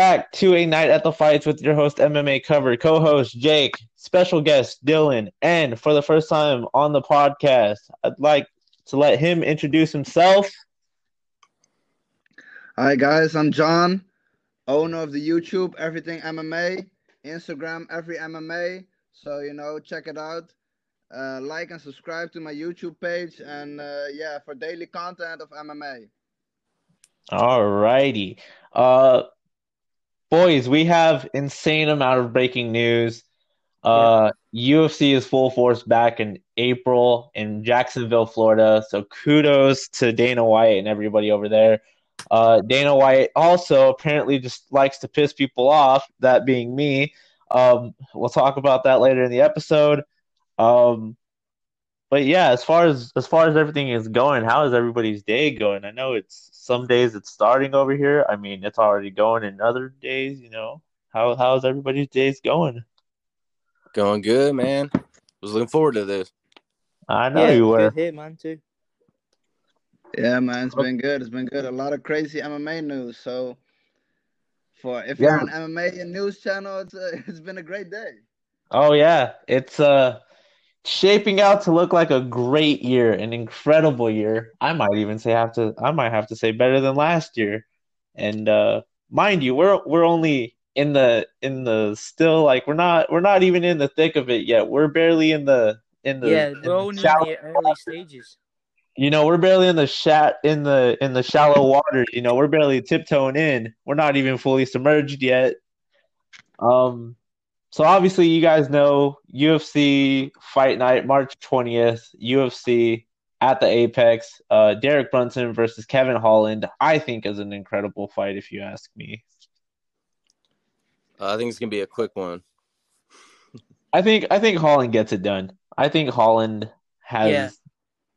back to a night at the fights with your host MMA cover co-host Jake, special guest Dylan, and for the first time on the podcast, I'd like to let him introduce himself. Hi guys, I'm John, owner of the YouTube Everything MMA, Instagram Every MMA. So you know, check it out. Uh, like and subscribe to my YouTube page, and uh, yeah, for daily content of MMA. All righty. Uh boys, we have insane amount of breaking news. Uh, yeah. UFC is full force back in April in Jacksonville, Florida. So kudos to Dana White and everybody over there. Uh, Dana White also apparently just likes to piss people off, that being me. Um, we'll talk about that later in the episode. Um, but yeah, as far as as far as everything is going, how is everybody's day going? I know it's some days it's starting over here. I mean, it's already going in other days. You know, how how's everybody's days going? Going good, man. Was looking forward to this. I know yeah, you were. Good hit, man, too. Yeah, man, it's been good. It's been good. A lot of crazy MMA news. So, for if you're yeah. an MMA news channel, it's a, it's been a great day. Oh yeah, it's uh shaping out to look like a great year, an incredible year. I might even say have to I might have to say better than last year. And uh mind you, we're we're only in the in the still like we're not we're not even in the thick of it yet. We're barely in the in the Yeah, we're only in the early stages. You know, we're barely in the shat in the in the shallow water, you know, we're barely tiptoeing in. We're not even fully submerged yet. Um so obviously, you guys know UFC Fight Night, March twentieth, UFC at the Apex. Uh, Derek Brunson versus Kevin Holland. I think is an incredible fight, if you ask me. Uh, I think it's gonna be a quick one. I think I think Holland gets it done. I think Holland has. Yeah.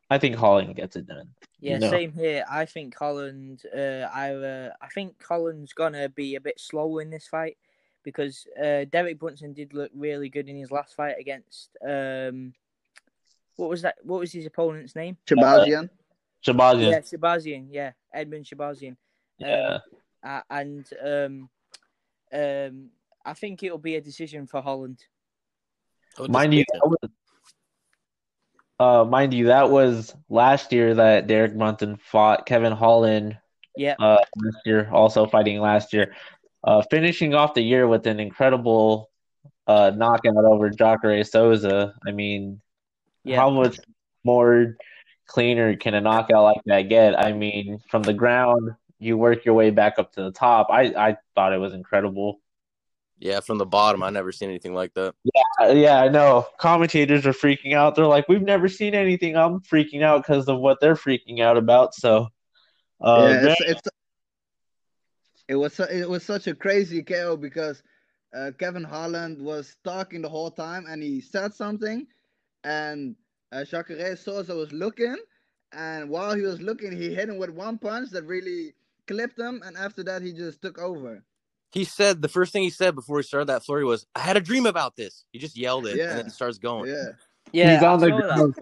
I think Holland gets it done. Yeah, no. same here. I think Holland. Uh, I uh, I think Holland's gonna be a bit slow in this fight because uh, Derek Brunson did look really good in his last fight against um, what was that? What was his opponent's name? Shahbazyan. Shahbazyan. Yeah, Shahbazyan. Yeah, Edmund Shahbazyan. Yeah. Um, and um, um, I think it'll be a decision for Holland. Oh, mind you, that was, uh, mind you, that was last year that Derek Brunson fought Kevin Holland. Yeah. Uh, last year, also fighting last year. Uh, finishing off the year with an incredible uh, knockout over Jacare Souza. I mean, yeah. how much more cleaner can a knockout like that get? I mean, from the ground, you work your way back up to the top. I, I thought it was incredible. Yeah, from the bottom, I never seen anything like that. Yeah, yeah, I know. Commentators are freaking out. They're like, "We've never seen anything." I'm freaking out because of what they're freaking out about. So, uh, yeah, it's, it's it was it was such a crazy KO because uh, Kevin Holland was talking the whole time and he said something, and uh, Jacare Souza was looking, and while he was looking, he hit him with one punch that really clipped him, and after that, he just took over. He said the first thing he said before he started that flurry was, "I had a dream about this." He just yelled it, yeah. and then starts going. Yeah, yeah. He's on the ground.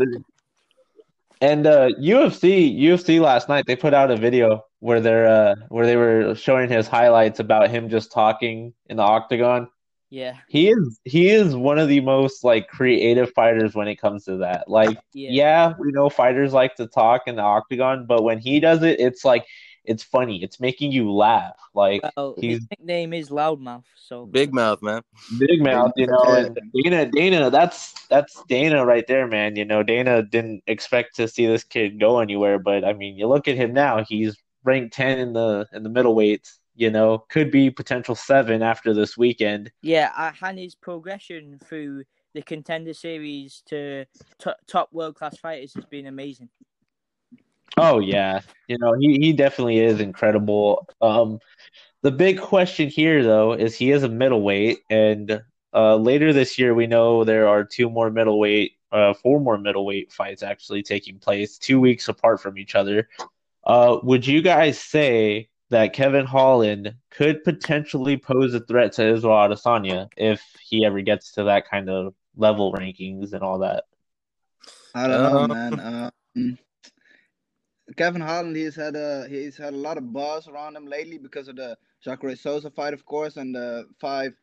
And uh, UFC UFC last night they put out a video where they're uh, where they were showing his highlights about him just talking in the octagon. Yeah. He is he is one of the most like creative fighters when it comes to that. Like yeah, yeah we know fighters like to talk in the octagon, but when he does it it's like it's funny. It's making you laugh. Like well, his nickname is Loudmouth, so Big Mouth, man. Big Mouth, you know. And Dana, Dana, that's that's Dana right there, man. You know, Dana didn't expect to see this kid go anywhere, but I mean, you look at him now. He's ranked ten in the in the middleweights. You know, could be potential seven after this weekend. Yeah, uh, and progression through the contender series to t- top world class fighters has been amazing. Oh yeah, you know he he definitely is incredible. Um, the big question here though is he is a middleweight, and uh, later this year we know there are two more middleweight, uh, four more middleweight fights actually taking place, two weeks apart from each other. Uh, would you guys say that Kevin Holland could potentially pose a threat to Israel Adesanya if he ever gets to that kind of level rankings and all that? I don't know, man. Um, Kevin Holland, he's had a he's had a lot of buzz around him lately because of the Jacare Souza fight, of course, and the five,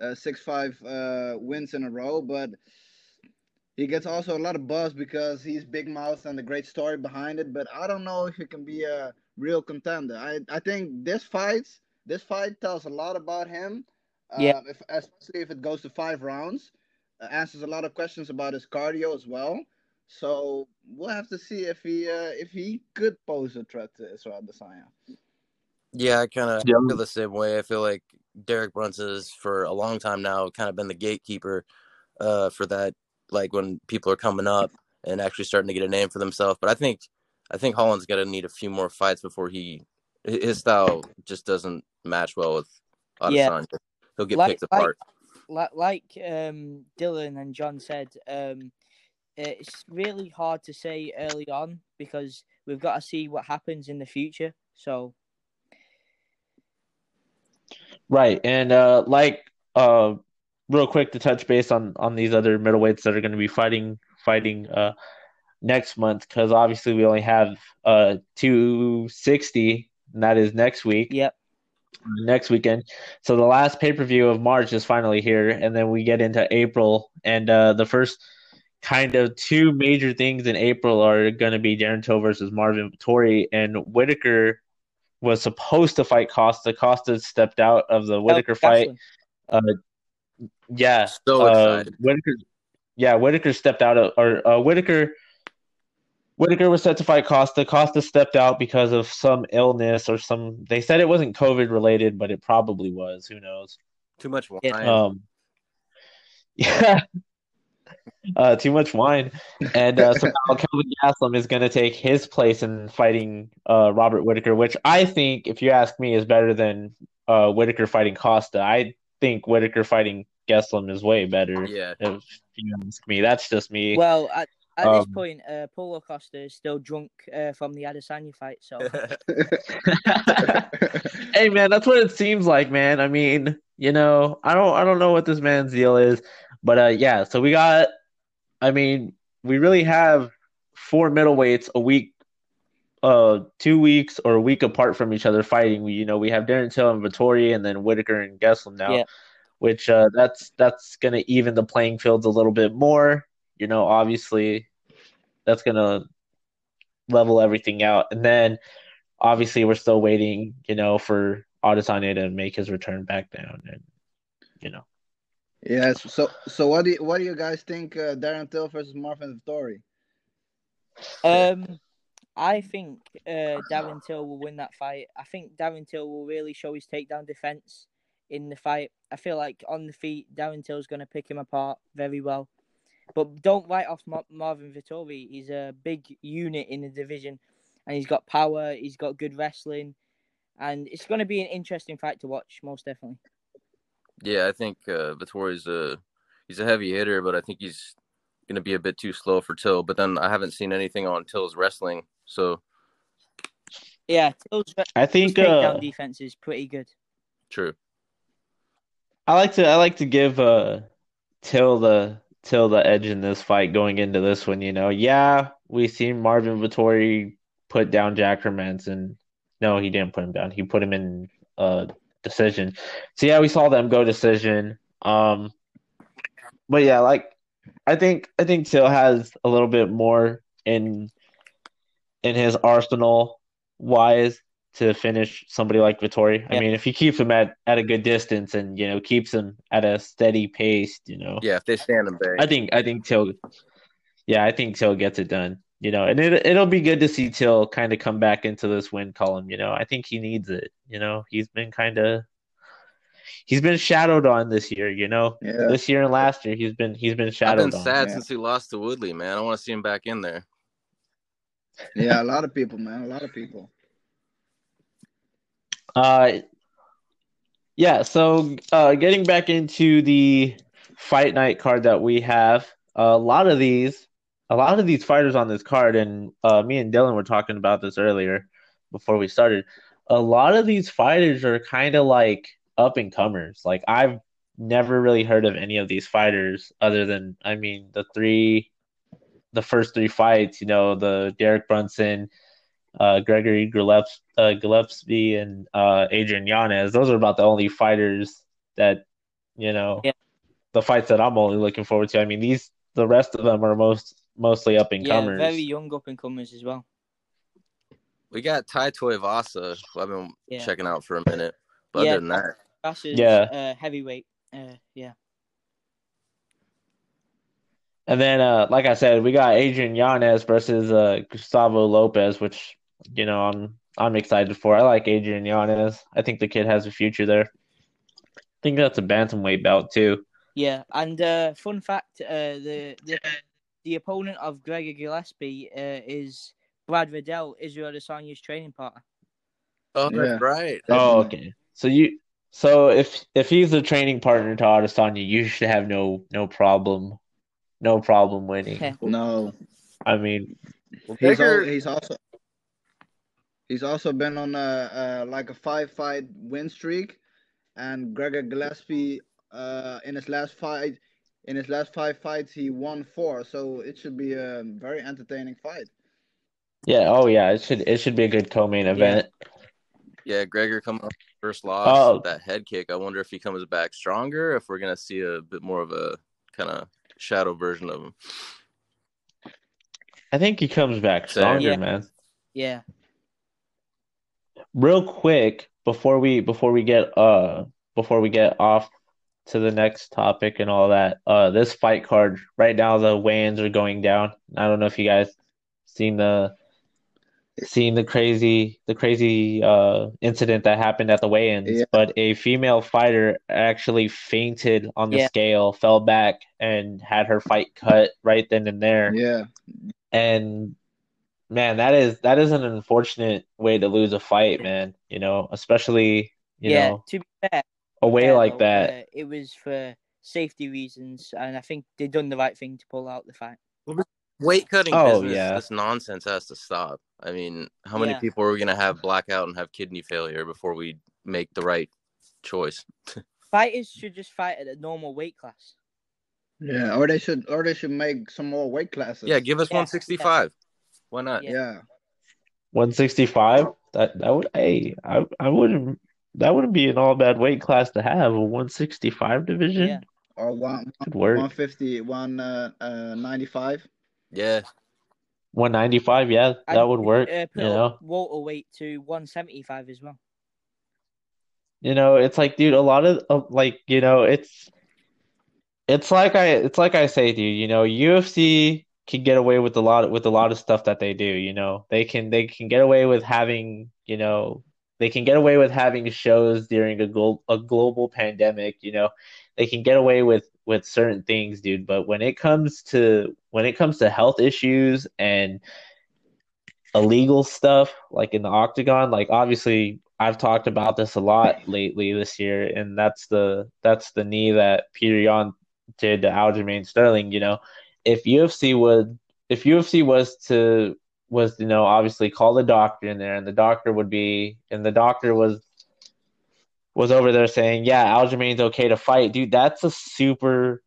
uh, six five uh, wins in a row. But he gets also a lot of buzz because he's big mouth and the great story behind it. But I don't know if he can be a real contender. I I think this fight this fight tells a lot about him. Yeah. Uh, if, especially if it goes to five rounds, uh, answers a lot of questions about his cardio as well. So we'll have to see if he uh, if he could pose a threat to Israel Adesanya. Yeah, I kind of yeah. feel the same way. I feel like Derek Brunson has for a long time now kind of been the gatekeeper uh, for that. Like when people are coming up and actually starting to get a name for themselves. But I think I think Holland's going to need a few more fights before he his style just doesn't match well with Adesanya. Yeah. He'll get like, picked apart. Like, like um, Dylan and John said, um, it's really hard to say early on because we've got to see what happens in the future. So, right, and uh, like uh, real quick to touch base on on these other middleweights that are going to be fighting fighting uh next month because obviously we only have uh 260 and that is next week. Yep. Next weekend. So the last pay per view of March is finally here, and then we get into April, and uh, the first kind of two major things in April are going to be Darren Till versus Marvin Vettori, and Whittaker was supposed to fight Costa. Costa stepped out of the Whittaker oh, fight. Uh, yeah, so uh, Whittaker. Yeah, Whittaker stepped out of, or uh, Whitaker. Whittaker was set to fight Costa. Costa stepped out because of some illness or some. They said it wasn't COVID related, but it probably was. Who knows? Too much wine. Um, yeah, uh, too much wine, and uh, so now Kelvin Gastelum is going to take his place in fighting uh, Robert Whittaker, which I think, if you ask me, is better than uh, Whittaker fighting Costa. I think Whittaker fighting Gastelum is way better. Yeah, if you ask me, that's just me. Well, I, at um, this point, uh, Paulo Costa is still drunk uh, from the Adesanya fight. So, hey man, that's what it seems like, man. I mean, you know, I don't, I don't know what this man's deal is, but uh, yeah. So we got, I mean, we really have four middleweights a week, uh, two weeks or a week apart from each other fighting. We, you know, we have Darren Till and Vettori, and then Whittaker and Gastelum now. Yeah. Which uh, that's that's gonna even the playing fields a little bit more you know, obviously that's going to level everything out. And then obviously we're still waiting, you know, for Adesanya to make his return back down and you know. Yes. So so what do you, what do you guys think uh, Darren Till versus Marvin Vettori? Um I think uh, Darren Till will win that fight. I think Darren Till will really show his takedown defense in the fight. I feel like on the feet, Darren Till's going to pick him apart very well. But don't write off Marvin Vettori. He's a big unit in the division, and he's got power. He's got good wrestling, and it's going to be an interesting fight to watch, most definitely. Yeah, I think uh, Vettori's a he's a heavy hitter, but I think he's going to be a bit too slow for Till. But then I haven't seen anything on Till's wrestling, so yeah, Till's, I think Till's takedown uh, defense is pretty good. True. I like to I like to give uh, Till the till the edge in this fight going into this one. You know, yeah, we seen Marvin Vettori put down Jack Hermansson. No, he didn't put him down. He put him in a decision. So yeah, we saw them go decision. Um, but yeah, like I think I think Till has a little bit more in in his arsenal wise to finish somebody like Vettori. Yeah. I mean, if he keeps him at, at a good distance and you know keeps him at a steady pace, you know. Yeah, if they stand him back. I think I think Till. Yeah, I think Till gets it done. You know, and it it'll be good to see Till kind of come back into this win column. You know, I think he needs it. You know, he's been kind of he's been shadowed on this year. You know, yeah. this year and last year he's been he's been shadowed. I've been on. sad yeah. since he lost to Woodley, man. I want to see him back in there. Yeah, a lot of people, man. A lot of people. Uh, yeah. So uh, getting back into the fight night card that we have, a lot of these, a lot of these fighters on this card, and uh, me and Dylan were talking about this earlier before we started. A lot of these fighters are kind of like up and comers. Like I've never really heard of any of these fighters other than, I mean, the three, the first three fights. You know, the Derek Brunson uh, Gregory Gillespie, uh, Gillespie and uh, Adrian Yanez. Those are about the only fighters that you know. Yeah. The fights that I'm only looking forward to. I mean, these the rest of them are most mostly up and Yeah, comers. very young up and comers as well. We got Tai Vasa, who I've been Yeah. checking out for a minute. But Yeah. other than that, That's his, Yeah. uh, heavyweight. Uh, yeah. And then, uh, like I said, we got Adrian Yanez versus uh, Gustavo Lopez, which you know I'm I'm excited for. I like Adrian Yanez. I think the kid has a future there. I think that's a bantamweight belt too. Yeah, and uh, fun fact: uh, the the the opponent of Gregor Gillespie uh, is Brad Riddell, Israel Adesanya's training partner. oh, Yeah. that's right. Oh, okay. So you, so if if he's the training partner to Adesanya, you should have no no problem, no problem winning. No, I mean, Well, he's al- he's also he's also been on a, uh like a five fight win streak, and Gregor Gillespie uh in his last fight in his last five fights he won four, so it should be a very entertaining fight. yeah. Oh yeah. It should it should be a good co-main event. Yeah, Gregor coming off his first loss, Oh. that head kick. I wonder if he comes back stronger, if we're gonna see a bit more of a kind of shadow version of him. I think he comes back Same. stronger, Yeah. man. Yeah, real quick before we before we get uh before we get off to the next topic and all that uh this fight card right now the weigh-ins are going down i don't know if you guys seen the seen the crazy the crazy uh incident that happened at the weigh-ins Yeah. but a female fighter actually fainted on the Yeah. scale fell back and had her fight cut right then and there Yeah, and man, that is that is an unfortunate way to lose a fight, man. You know, especially you yeah. know To be fair, a way like though, that. uh, it was for safety reasons, and I think they done the right thing to pull out the fight. Weight cutting Oh, business, yeah. this nonsense has to stop. I mean, how many Yeah. people are we gonna have blackout and have kidney failure before we make the right choice? Fighters should just fight at a normal weight class. yeah, or they should or they should make some more weight classes. Yeah, give us Yeah, 165. Why not? Yeah. yeah. 165. That that would hey, I I wouldn't that wouldn't be an all bad weight class to have a 165 division. Yeah. or one Could work. 150, one uh, uh, 95. Yeah, 195, yeah, that And, would work. Uh, put You know, up welterweight to 175 as well. you know, it's like, dude, a lot of of, like, you know, it's it's like I it's like I say, dude, you know, UFC can get away with a lot with a lot of stuff that they do, you know. They can they can get away with having, you know, they can get away with having shows during a glo a global pandemic, you know. They can get away with with certain things, dude, but when it comes to when it comes to health issues and illegal stuff like in the octagon like obviously I've talked about this a lot lately this year and that's the that's the knee that Petr Yan did to Aljamain Sterling you know if UFC would if UFC was to was you know obviously call the doctor in there and the doctor would be and the doctor was was over there saying yeah Aljamain's okay to fight dude that's a super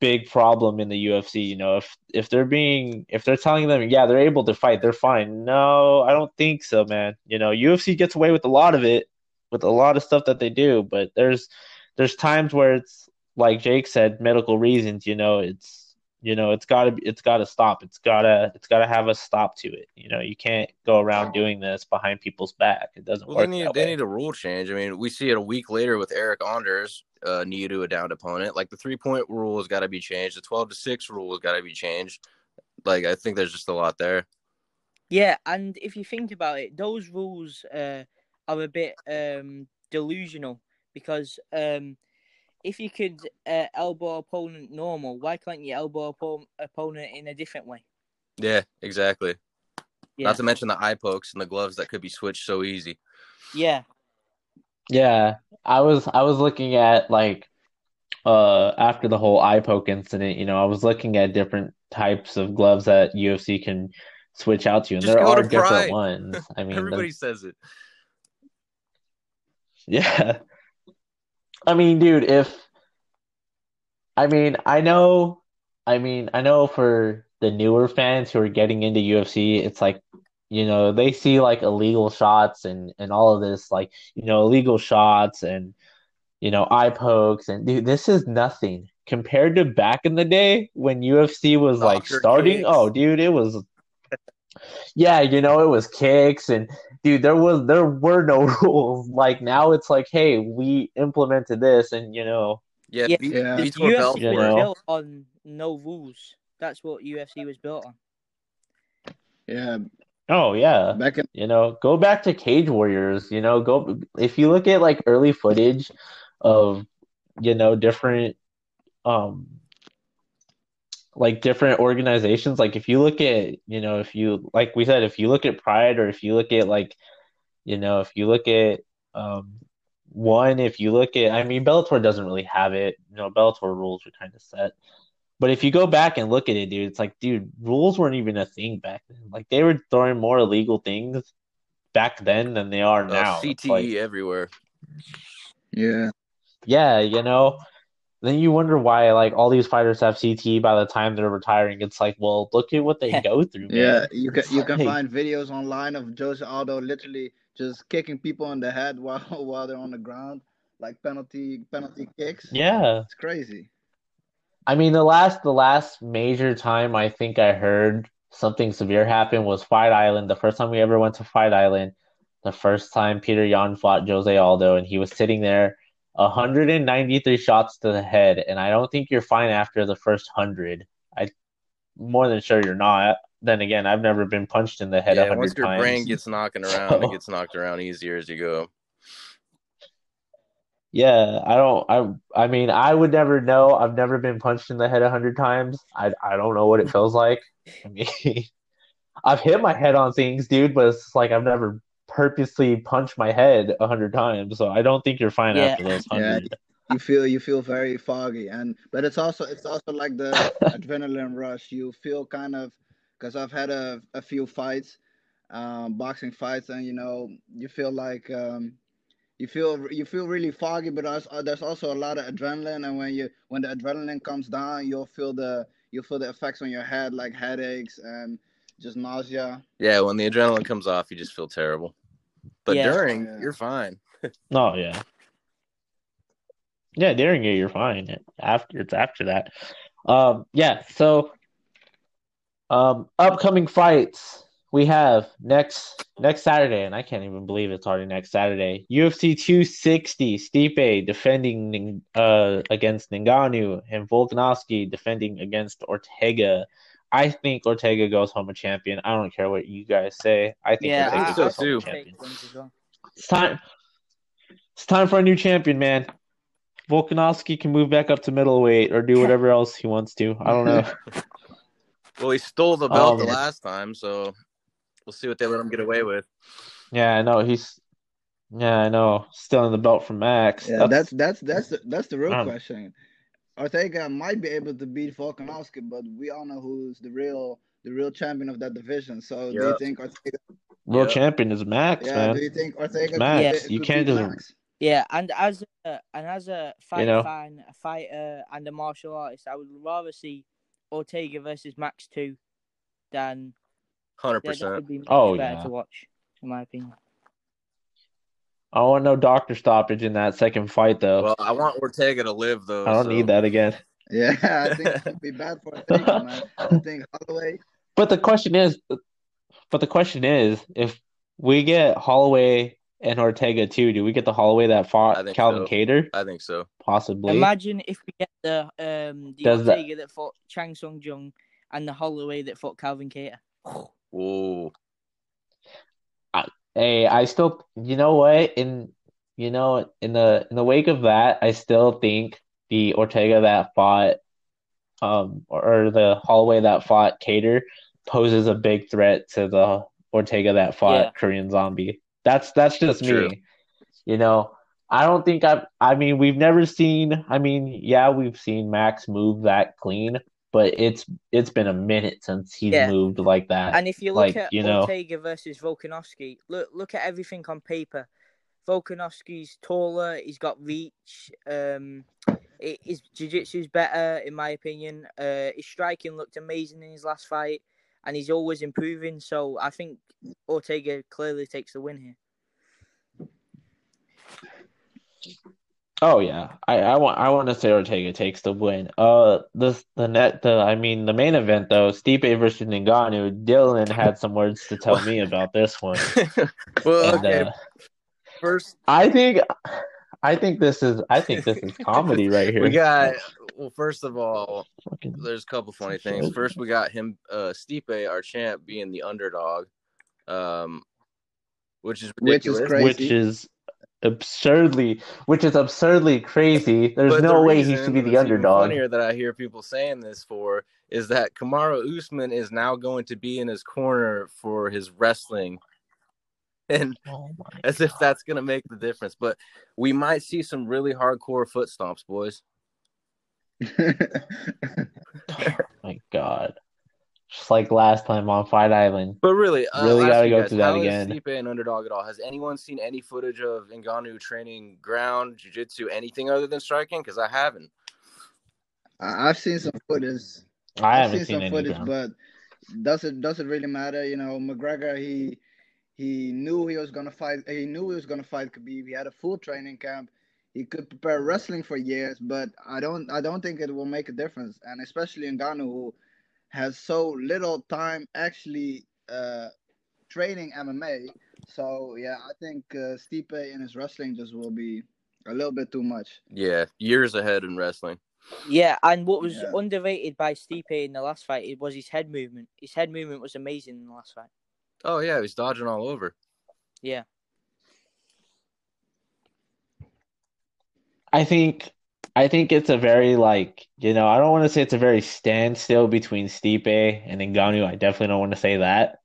big problem in the UFC. You know, if if they're being if they're telling them, yeah, they're able to fight, they're fine. No, I don't think so, man. You know, UFC gets away with a lot of it, with a lot of stuff that they do, but there's there's times where it's like Jake said, medical reasons. You know, it's you know it's gotta it's gotta stop. It's gotta it's gotta have a stop to it. You know, you can't go around doing this behind people's back. It doesn't well, work they need they need a rule change. I mean, we see it a week later with Eryk Anders, uh, knee to a downed opponent. Like the three point rule has got to be changed. The twelve to six rule has got to be changed. Like I think there's just a lot there. Yeah, and if you think about it, those rules uh, are a bit um, delusional because um, if you could uh, elbow opponent normal, why can't you elbow oppo- opponent in a different way? Yeah, exactly. Yeah, Not to mention the eye pokes and the gloves that could be switched so easy. yeah, Yeah, I was I was looking at like uh after the whole eye poke incident, you know, I was looking at different types of gloves that UFC can switch out to, and Just there are different ones. I mean, Everybody there's- says it. yeah. I mean, dude, if I mean, I know, I mean, I know for the newer fans who are getting into UFC, it's like you know, they see like illegal shots and and all of this, like you know, illegal shots and you know, eye pokes and dude, this is nothing compared to back in the day when UFC was like starting. Kicks. Oh, dude, it was. Yeah, you know, it was kicks and dude, there was there were no rules. Like now, it's like, hey, we implemented this, and you know, yeah, yeah, be, yeah. UFC was built on no rules. That's what UFC was built on. Yeah. Oh yeah. Back in- you know, go back to Cage Warriors. You know, go if you look at like early footage of you know different um like different organizations. Like if you look at you know if you like we said if you look at pride or if you look at like you know if you look at um one if you look at i mean bellator doesn't really have it. You know bellator rules are kind of set. But if you go back and look at it dude it's like dude rules weren't even a thing back then. Like they were throwing more illegal things back then than they are now. Cte like, everywhere. Yeah. Yeah, you know, then you wonder why like all these fighters have CT by the time they're retiring. It's like, well, look at what they go through. Man. Yeah, you can you can find videos online of Jose Aldo literally just kicking people in the head while while they're on the ground, like penalty penalty kicks. Yeah, it's crazy. I mean, the last the last major time I think I heard something severe happen was Fight Island. The first time we ever went to Fight Island, the first time Petr Yan fought Jose Aldo, and he was sitting there 193 shots to the head, and I don't think you're fine after the first hundred. I more than sure you're not. Then again, I've never been punched in the head. Yeah, once your times. brain gets knocking around, so, it gets knocked around easier as you go. Yeah, I don't. I I mean, I would never know. I've never been punched in the head a hundred times. I I don't know what it feels like. I mean, I've hit my head on things, dude, but it's like I've never purposely punch my head a hundred times. So I don't think you're fine yeah. after those hundred. Yeah. You feel you feel very foggy, and but it's also it's also like the adrenaline rush. You feel kind of because I've had a, a few fights, um, boxing fights, and you know you feel like um, you feel you feel really foggy, but there's, uh, there's also a lot of adrenaline, and when you when the adrenaline comes down, you'll feel the you'll feel the effects on your head like headaches and just nausea. Yeah, when the adrenaline comes off, you just feel terrible. But yeah. during, yeah. you're fine. oh yeah. Yeah, during it you're fine. After it's after that. Um yeah, so um upcoming fights we have next next Saturday, and I can't even believe it's already next Saturday. UFC 260, Stipe defending uh against Ngannou, and Volkanovski defending against Ortega. I think Ortega goes home a champion. I don't care what you guys say. I think yeah, Ortega I goes home a champion. It's time. It's time for a new champion, man. Volkanovski can move back up to middleweight or do whatever else he wants to. I don't know. well, he stole the belt um, the last time, so we'll see what they let him get away with. Yeah, I know he's. Yeah, I know. Stealing the belt from Max. Yeah, that's that's that's that's the, that's the real question. Ortega might be able to beat Volkanovski, but we all know who's the real the real champion of that division. So yep. do you think Ortega real yep. champion is Max, yeah, man? Do you think Ortega Max? Could, you can't just Max? Yeah, and as a, and as a fight you know? fan, a fighter, and a martial artist, I would rather see Ortega versus Max two than hundred percent. Oh yeah, to watch, in my opinion. I want no doctor stoppage in that second fight, though. Well, I want Ortega to live, though. I don't so. need that again. Yeah, I think it would be bad for Ortega, man. I think Holloway. But the question is, but the question is, if we get Holloway and Ortega too, do we get the Holloway that fought Calvin so. Kattar? I think so. Possibly. Imagine if we get the um the Does Ortega that... that fought Chan Sung Jung and the Holloway that fought Calvin Kattar. Whoa. Hey, I still, you know what? In you know, in the in the wake of that, I still think the Ortega that fought, um, or, or the Holloway that fought Kattar poses a big threat to the Ortega that fought yeah. Korean Zombie. That's that's just True. me. You know, I don't think I've. I mean, we've never seen. I mean, yeah, we've seen Max move that clean, but it's it's been a minute since he's yeah. moved like that. And if you look like, at you know, Ortega versus Volkanovski, look look at everything on paper. Volkanovski's taller, he's got reach. Um, his jiu-jitsu is better in my opinion. Uh, his striking looked amazing in his last fight, and he's always improving. So I think Ortega clearly takes the win here. Oh yeah, I, I want I want to say Ortega takes the win. Uh, the the net the I mean the main event though, Stipe versus Ngannou. Dylan had some words to tell me about this one. well, and, okay. Uh, First, I think I think this is I think this is comedy right here. We got well, first of all, there's a couple funny things. First, we got him, uh, Stipe, our champ, being the underdog, um, which is ridiculous. Which is, which is absurdly, which is absurdly crazy. There's but no the way he should be the underdog. Funnier that I hear people saying this for is that Kamaru Usman is now going to be in his corner for his wrestling, and oh as God. if that's going to make the difference. But we might see some really hardcore foot stomps, boys. oh my God. Just like last time on Fight Island. But really, uh, really got to go guys, through that again. Stipe an underdog at all? Has anyone seen any footage of Ngannou training ground, jiu-jitsu, anything other than striking? Because I haven't. I've seen some footage. I haven't seen, seen some footage, ground. but does it does it really matter. You know, McGregor he he knew he was gonna fight. He knew he was gonna fight Khabib. He had a full training camp. He could prepare wrestling for years, but I don't I don't think it will make a difference. And especially Ngannou, who has so little time actually uh, training MMA. So yeah, I think uh, Stipe in his wrestling just will be a little bit too much. Yeah, years ahead in wrestling. Yeah, and what was yeah. underrated by Stipe in the last fight it was his head movement. His head movement was amazing in the last fight. Oh yeah, he's dodging all over. Yeah. I think I think it's a very like you know I don't want to say it's a very standstill between Stipe and Ngannou. I definitely don't want to say that.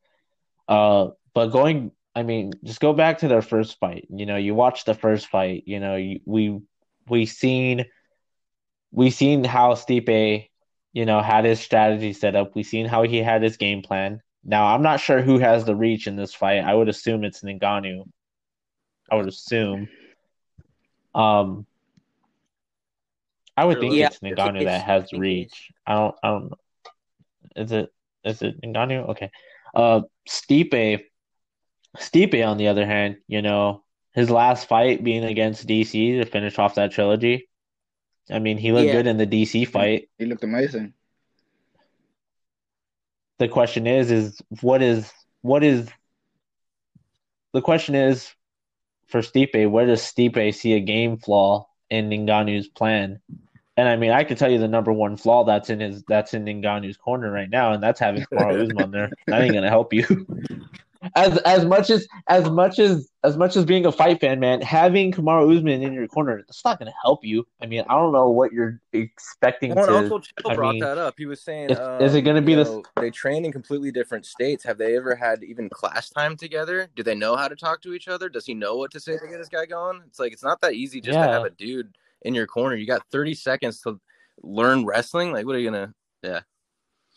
Uh, but going, I mean, just go back to their first fight. You know, you watch the first fight. You know, you, we we seen we seen how Stipe, you know, had his strategy set up. We seen how he had his game plan. Now I'm not sure who has the reach in this fight. I would assume it's Ngannou. I would assume. Um, I would think yeah. it's Ngannou that has reach. I don't. I don't. Is it? Is it Ngannou? Okay. Uh, Stipe. Stipe, on the other hand, you know, his last fight being against DC to finish off that trilogy. I mean, he looked yeah. good in the DC fight. He looked amazing. The question is, is what is what is the question is for Stipe? Where does Stipe see a game flaw in Ngannou's plan? And I mean, I can tell you the number one flaw that's in his that's in Ngannou's corner right now, and that's having Kamaru Usman there. That ain't gonna help you. as as much as as much as as much as being a fight fan, man, having Kamaru Usman in your corner, that's not gonna help you. I mean, I don't know what you're expecting well, to. Also, Chael I brought mean, that up. He was saying, if, um, is it gonna be the? They train in completely different states. Have they ever had even class time together? Do they know how to talk to each other? Does he know what to say to get this guy going? It's like it's not that easy just yeah. to have a dude in your corner. You got 30 seconds to learn wrestling. Like, what are you gonna? Yeah.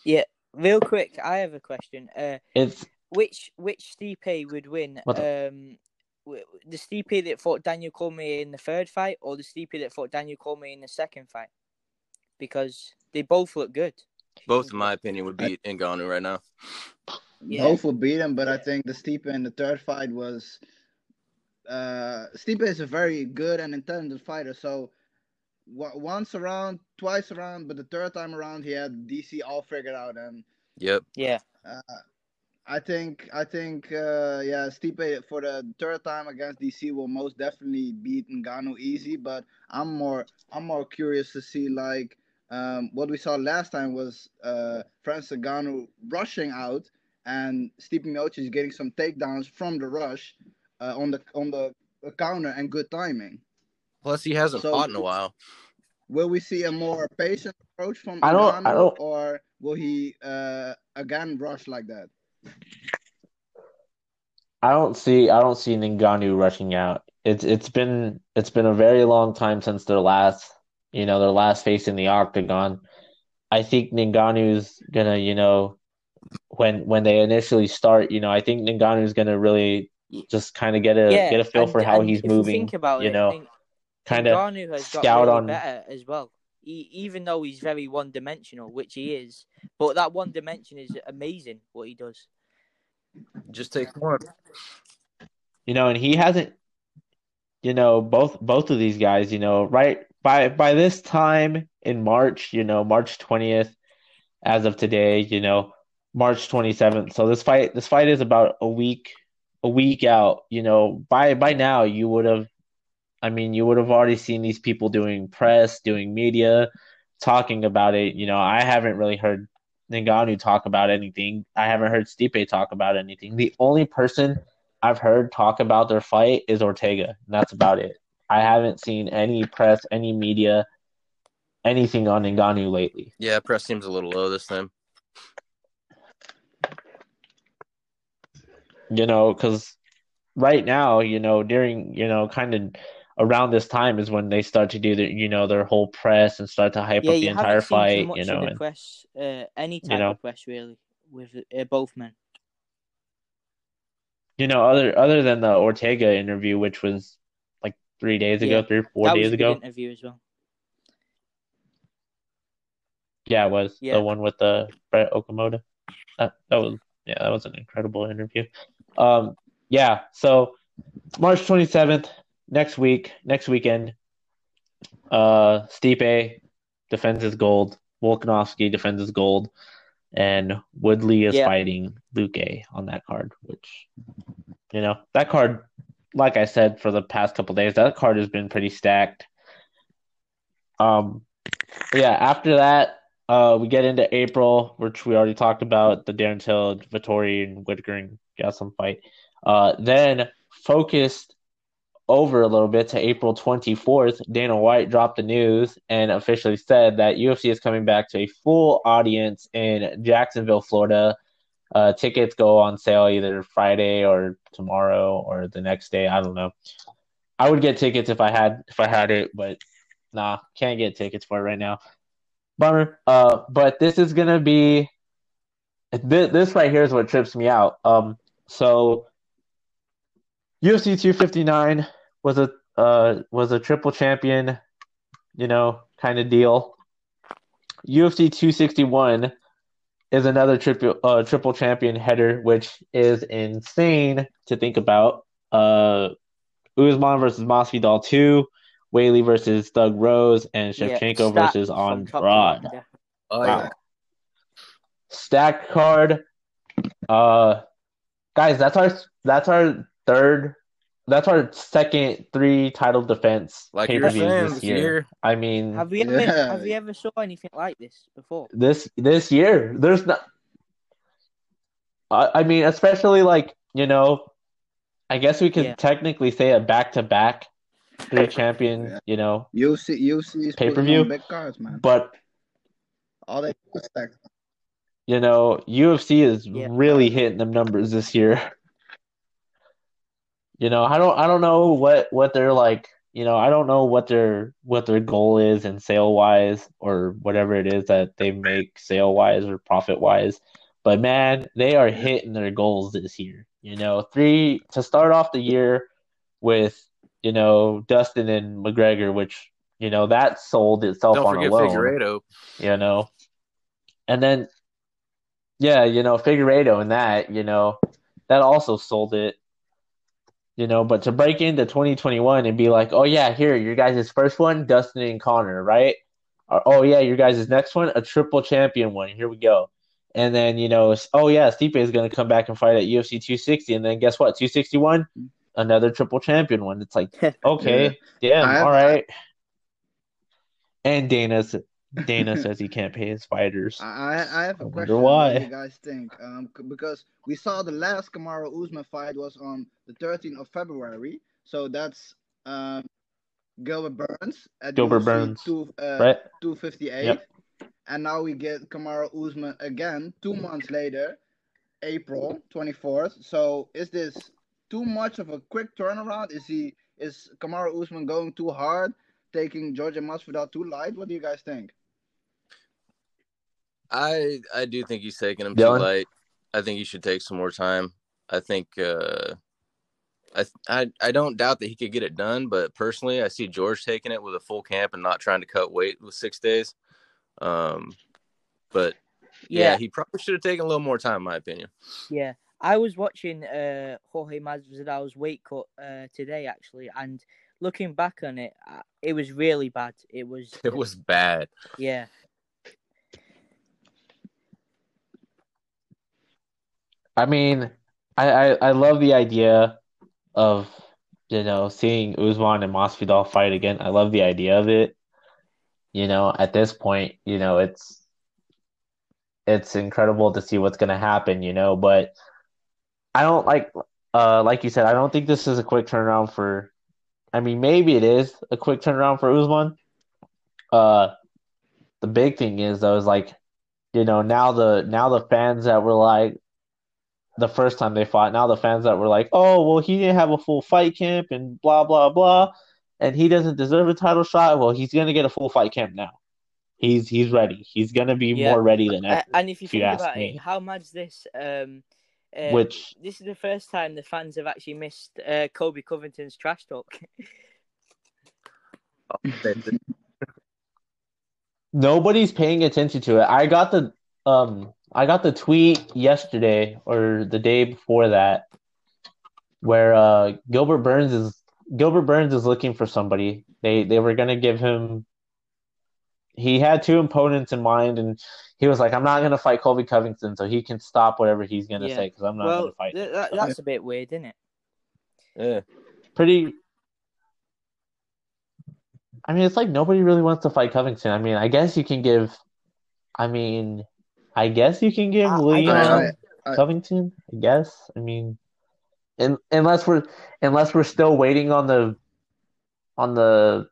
Yeah. Real quick, I have a question. Uh, it's which which Stipe would win? Um, the Stipe that fought Daniel Cormier in the third fight, or the Stipe that fought Daniel Cormier in the second fight? Because they both look good. Both, in my opinion, would beat Ngannou right now. Yeah. Both would beat him, but I think the Stipe in the third fight was uh, Stipe is a very good and intelligent fighter. So w- once around, twice around, but the third time around, he had DC all figured out. And yep, yeah. Uh, I think I think uh, yeah, Stipe for the third time against DC will most definitely beat Ngannou easy. But I'm more I'm more curious to see like um, what we saw last time was uh, Francis Ngannou rushing out and Stipe Miocic getting some takedowns from the rush uh, on the on the counter and good timing. Plus, he hasn't so, fought in a while. Will we see a more patient approach from I don't, I don't... or will he uh, again rush like that? I don't see I don't see Ngannou rushing out. It's it's been it's been a very long time since their last you know their last face in the octagon. I think Ngannou's gonna you know when when they initially start you know I think Ngannou's gonna really just kind of get a yeah, get a feel and, for how he's moving. think about you know, kind of scout really on better as well. he, even though he's very one dimensional, which he is, but that one dimension is amazing what he does. Just take more. You know, and he hasn't. You know, both both of these guys. You know, right by by this time in March. You know, March twentieth, as of today. You know, March twenty seventh. So this fight this fight is about a week a week out. You know, by by now you would have I mean, you would have already seen these people doing press, doing media, talking about it. You know, I haven't really heard Ngannou talk about anything. I haven't heard Stipe talk about anything. The only person I've heard talk about their fight is Ortega, and that's about it. I haven't seen any press, any media, anything on Ngannou lately. Yeah, press seems a little low this time. You know, because right now, you know, during, you know, kind of around this time is when they start to do the you know their whole press and start to hype yeah, up the entire fight. You know, and, press, uh, any type you know, of press really with uh, both men. You know, other other than the Ortega interview, which was like three days ago, yeah, three four days ago. interview as well. Yeah, it was yeah. the one with the Brett Okamoto. That that was yeah, that was an incredible interview. Um, yeah, so March twenty seventh, next week, next weekend, uh, Stipe defends his gold. Volkanovski defends his gold, and Woodley is yeah. fighting Luque on that card. Which, you know, that card, like I said for the past couple days, that card has been pretty stacked. Um, yeah. After that, uh, we get into April, which we already talked about the Darren Till, Vettori, and Whittaker and some fight. Uh, then focused over a little bit to April 24th, Dana White dropped the news and officially said that UFC is coming back to a full audience in Jacksonville, Florida. Uh, tickets go on sale either Friday or tomorrow or the next day. I don't know. I would get tickets if I had if I had it, but nah, can't get tickets for it right now. Bummer. Uh, but this is gonna be this, this right here is what trips me out. Um, so UFC 259 was a uh, was a triple champion, you know, kind of deal. UFC 261 is another triple uh, triple champion header, which is insane to think about. Uh, Usman versus Masvidal two, Weili versus Thug Rose, and Shevchenko yeah, versus Andrade. Yeah. Oh, wow. yeah. Stacked card. Uh, guys, that's our that's our third that's our second three title defense like pay per view this year. year. I mean, have we ever yeah. have we ever saw anything like this before? This this year, there's not. I, I mean, especially like you know, I guess we could yeah. technically say a back to back three champion. Yeah. You know, UFC UFC pay per view big cards, man. But all they you know, UFC is really hitting them numbers this year. You know, I don't I don't know what what they're like. You know, I don't know what their what their goal is in sale wise or whatever it is that they make sale wise or profit wise. But man, they are hitting their goals this year. You know, three to start off the year with you know Dustin and McGregor, which you know that sold itself don't on forget alone. Figueiredo. You know, and then yeah, you know Figueiredo and that you know that also sold it you know, but to break into 2021 and be like, oh yeah, here your guys' first one, Dustin and Conor, right? Or, oh yeah, your guys' next one, a triple champion one. Here we go. And then you know, oh yeah, Stipe is going to come back and fight at UFC 260, and then guess what? 261, another triple champion one. It's like, okay, yeah, damn, all right. And Dana's Dana says he can't pay his fighters. I I have a I question. Why? What do you guys think? Um, because we saw the last Kamaru Usman fight was on the 13th of February, so that's um Gilbert Burns at Gilbert UFC Burns, two, uh, right? 258, yep. and now we get Kamaru Usman again two months later, April 24th. So is this too much of a quick turnaround? Is he is Kamaru Usman going too hard? taking Georgia Masvidal too light? What do you guys think? I I do think he's taking him Dylan? too light. I think he should take some more time. I think uh I, I I don't doubt that he could get it done, but personally, I see George taking it with a full camp and not trying to cut weight with six days. Um, but yeah, yeah he probably should have taken a little more time, in my opinion. Yeah, I was watching uh, Jorge Masvidal's weight cut uh, today actually, and looking back on it, uh, it was really bad. It was. It was bad. Yeah. I mean, I, I, I love the idea of you know seeing Usman and Masvidal fight again. I love the idea of it. You know, at this point, you know it's it's incredible to see what's going to happen. You know, but I don't like uh like you said. I don't think this is a quick turnaround for I mean, maybe it is a quick turnaround for Usman. Uh, the big thing is though is like, you know, now the now the fans that were like, the first time they fought, now the fans that were like, oh well, he didn't have a full fight camp and blah blah blah, and he doesn't deserve a title shot. Well, he's gonna get a full fight camp now. He's he's ready. He's gonna be yeah. more ready than ever. And if you think about me. it, how much this? Um, uh, Which this is the first time the fans have actually missed uh, Colby Covington's trash talk. Nobody's paying attention to it. I got the um I got the tweet yesterday or the day before that where uh Gilbert Burns is Gilbert Burns is looking for somebody. They they were gonna give him he had two opponents in mind and he was like, I'm not going to fight Colby Covington so he can stop whatever he's going to yeah. say because I'm not well, going to fight. Th- that, that's a bit weird, isn't it? Yeah. Pretty. I mean, it's like nobody really wants to fight Covington. I mean, I guess you can give. I mean, I guess you can give Leon Covington. I guess. I mean, in, unless we're unless we're still waiting on the on the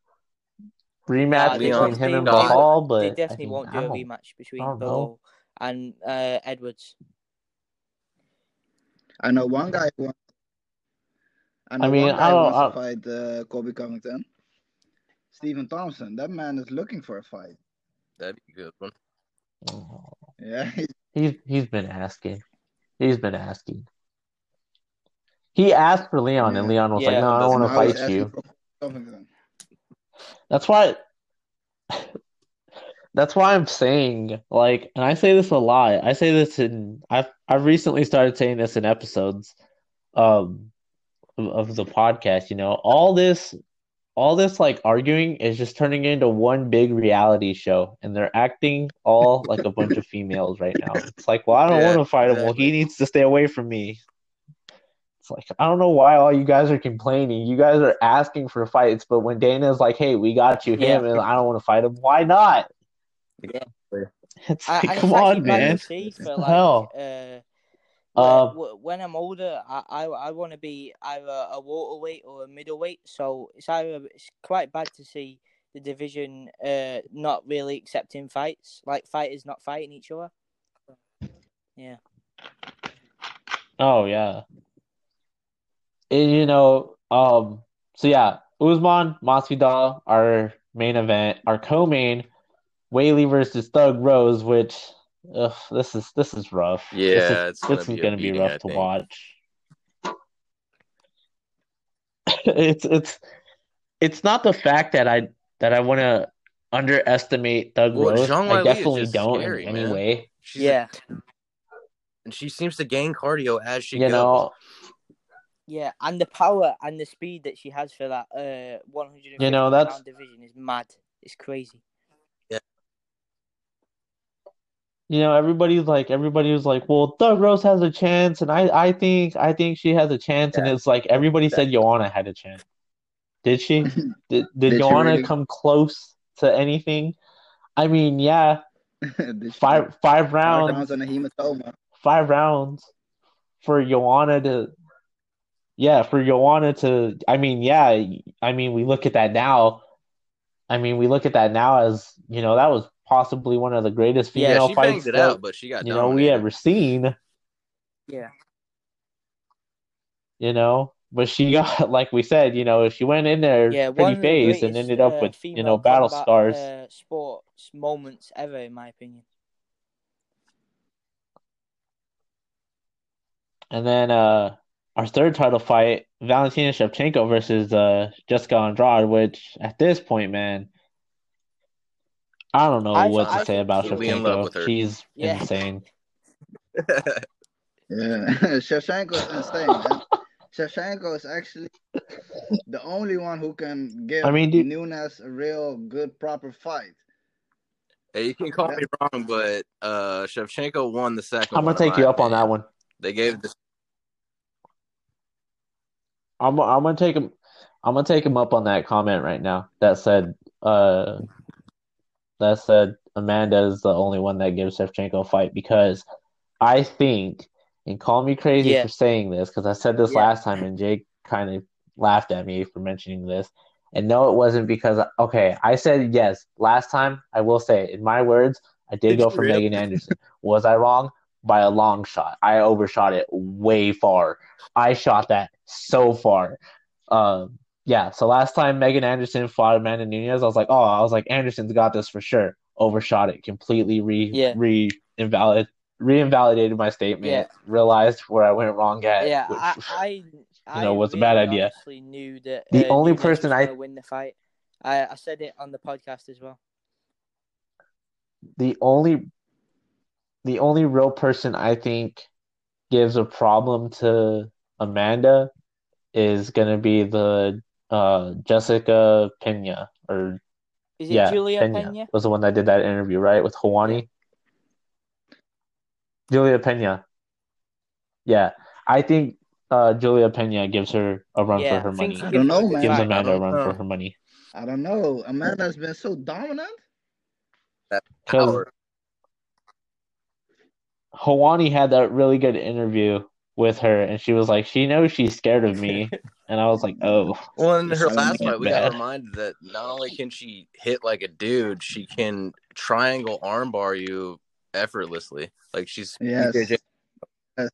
rematch between him and Belal, but they definitely won't do a rematch between Belal and uh, Edwards. I know one guy who wants. I, know I mean, one guy I don't, wants to fight uh, Colby Covington. Stephen Thompson. That man is looking for a fight. That'd be a good one. Oh. Yeah, he's he's been asking. He's been asking. He asked for Leon, yeah. and Leon was yeah, like, "No, I don't want to fight you." That's why. That's why I'm saying like, and I say this a lot. I say this in I've I've recently started saying this in episodes, um, of, of the podcast. You know, all this, all this like arguing is just turning into one big reality show, and they're acting all like a bunch of females right now. It's like, well, I don't yeah, want to fight him. Well, he needs to stay away from me. It's like I don't know why all you guys are complaining. You guys are asking for fights, but when Dana's like, "Hey, we got you him," yeah. and I don't want to fight him, why not? Exactly. It's like, I, come on, man. For, like, hell? Uh, uh, when I'm older, I I, I want to be either a welterweight or a middleweight. So it's either it's quite bad to see the division uh not really accepting fights, like fighters not fighting each other. Yeah. Oh yeah and, you know, um, so yeah, Usman, Masvidal, our main event, our co-main, Weili versus Thug Rose, which ugh, this is this is rough. Yeah, this is, this is gonna be rough to watch. it's it's it's not the fact that I that I want to underestimate Thug well, Rose. I definitely don't scary, in any man. way. She's yeah, a, and she seems to gain cardio as she you goes. know yeah, and the power and the speed that she has for that uh 150 you know, that's... division is mad. It's crazy. Yeah. You know, everybody's like, everybody was like, "Well, Thug Rose has a chance," and I, I think, I think she has a chance, yeah. and it's like everybody said Joanna had a chance. Did she? did Did, did Joanna really? come close to anything? I mean, yeah, five five rounds, five rounds and a hematoma. Five rounds for Joanna to yeah, for Joanna to, I mean, yeah, I mean, we look at that now. I mean, we look at that now as you know that was possibly one of the greatest female yeah, fights that out, but she got you know we ever seen. Yeah. You know, but she got like we said, you know, she went in there yeah, pretty face and ended up uh, with you know battle combat, scars. Uh, sports moments ever, in my opinion. And then, uh, our third title fight, Valentina Shevchenko versus uh, Jessica Andrade, which at this point, man, I don't know I, what to I say about Shevchenko. She's yeah. insane. yeah, Shevchenko is insane. Man. Shevchenko is actually the only one who can give I mean, dude, Nunes a real good proper fight. Hey, you can call me wrong, but uh Shevchenko won the second. I'm gonna take you up opinion. on that one. They gave this. I'm I'm gonna take him. I'm gonna take him up on that comment right now. That said, uh, that said Amanda is the only one that gives Shevchenko a fight because I think, and call me crazy yeah. for saying this because I said this yeah. last time and Jake kind of laughed at me for mentioning this. And no, it wasn't because okay, I said yes last time. I will say, in my words, I did go for really? Megan Anderson. Was I wrong? By a long shot. I overshot it way far. I shot that so far. Um, yeah. So last time Megan Anderson fought Amanda Nunes, I was like, oh, I was like, Anderson's got this for sure. Overshot it completely. Re yeah. re invalid re-invalidated my statement. Yeah. Realized where I went wrong at. Yeah, which, I, I, you know, was really a bad idea. Knew that the uh, only person I win the fight. I, I said it on the podcast as well. The only, the only real person I think gives a problem to Amanda is gonna be the uh, Jessica Pena or is it yeah, Julia Pena, Pena, was the one that did that interview right with Helwani. Julia Pena. Yeah, I think uh, Julia Pena gives her a run yeah, for her money. I don't know, man. Gives Amanda a run know. for her money. I don't know. Amanda's been so dominant. Because Helwani had that really good interview with her, and she was like, she knows she's scared of me, and I was like, oh. Well, in her last fight, we got reminded that not only can she hit like a dude, she can triangle armbar you effortlessly. Like she's yes. yes.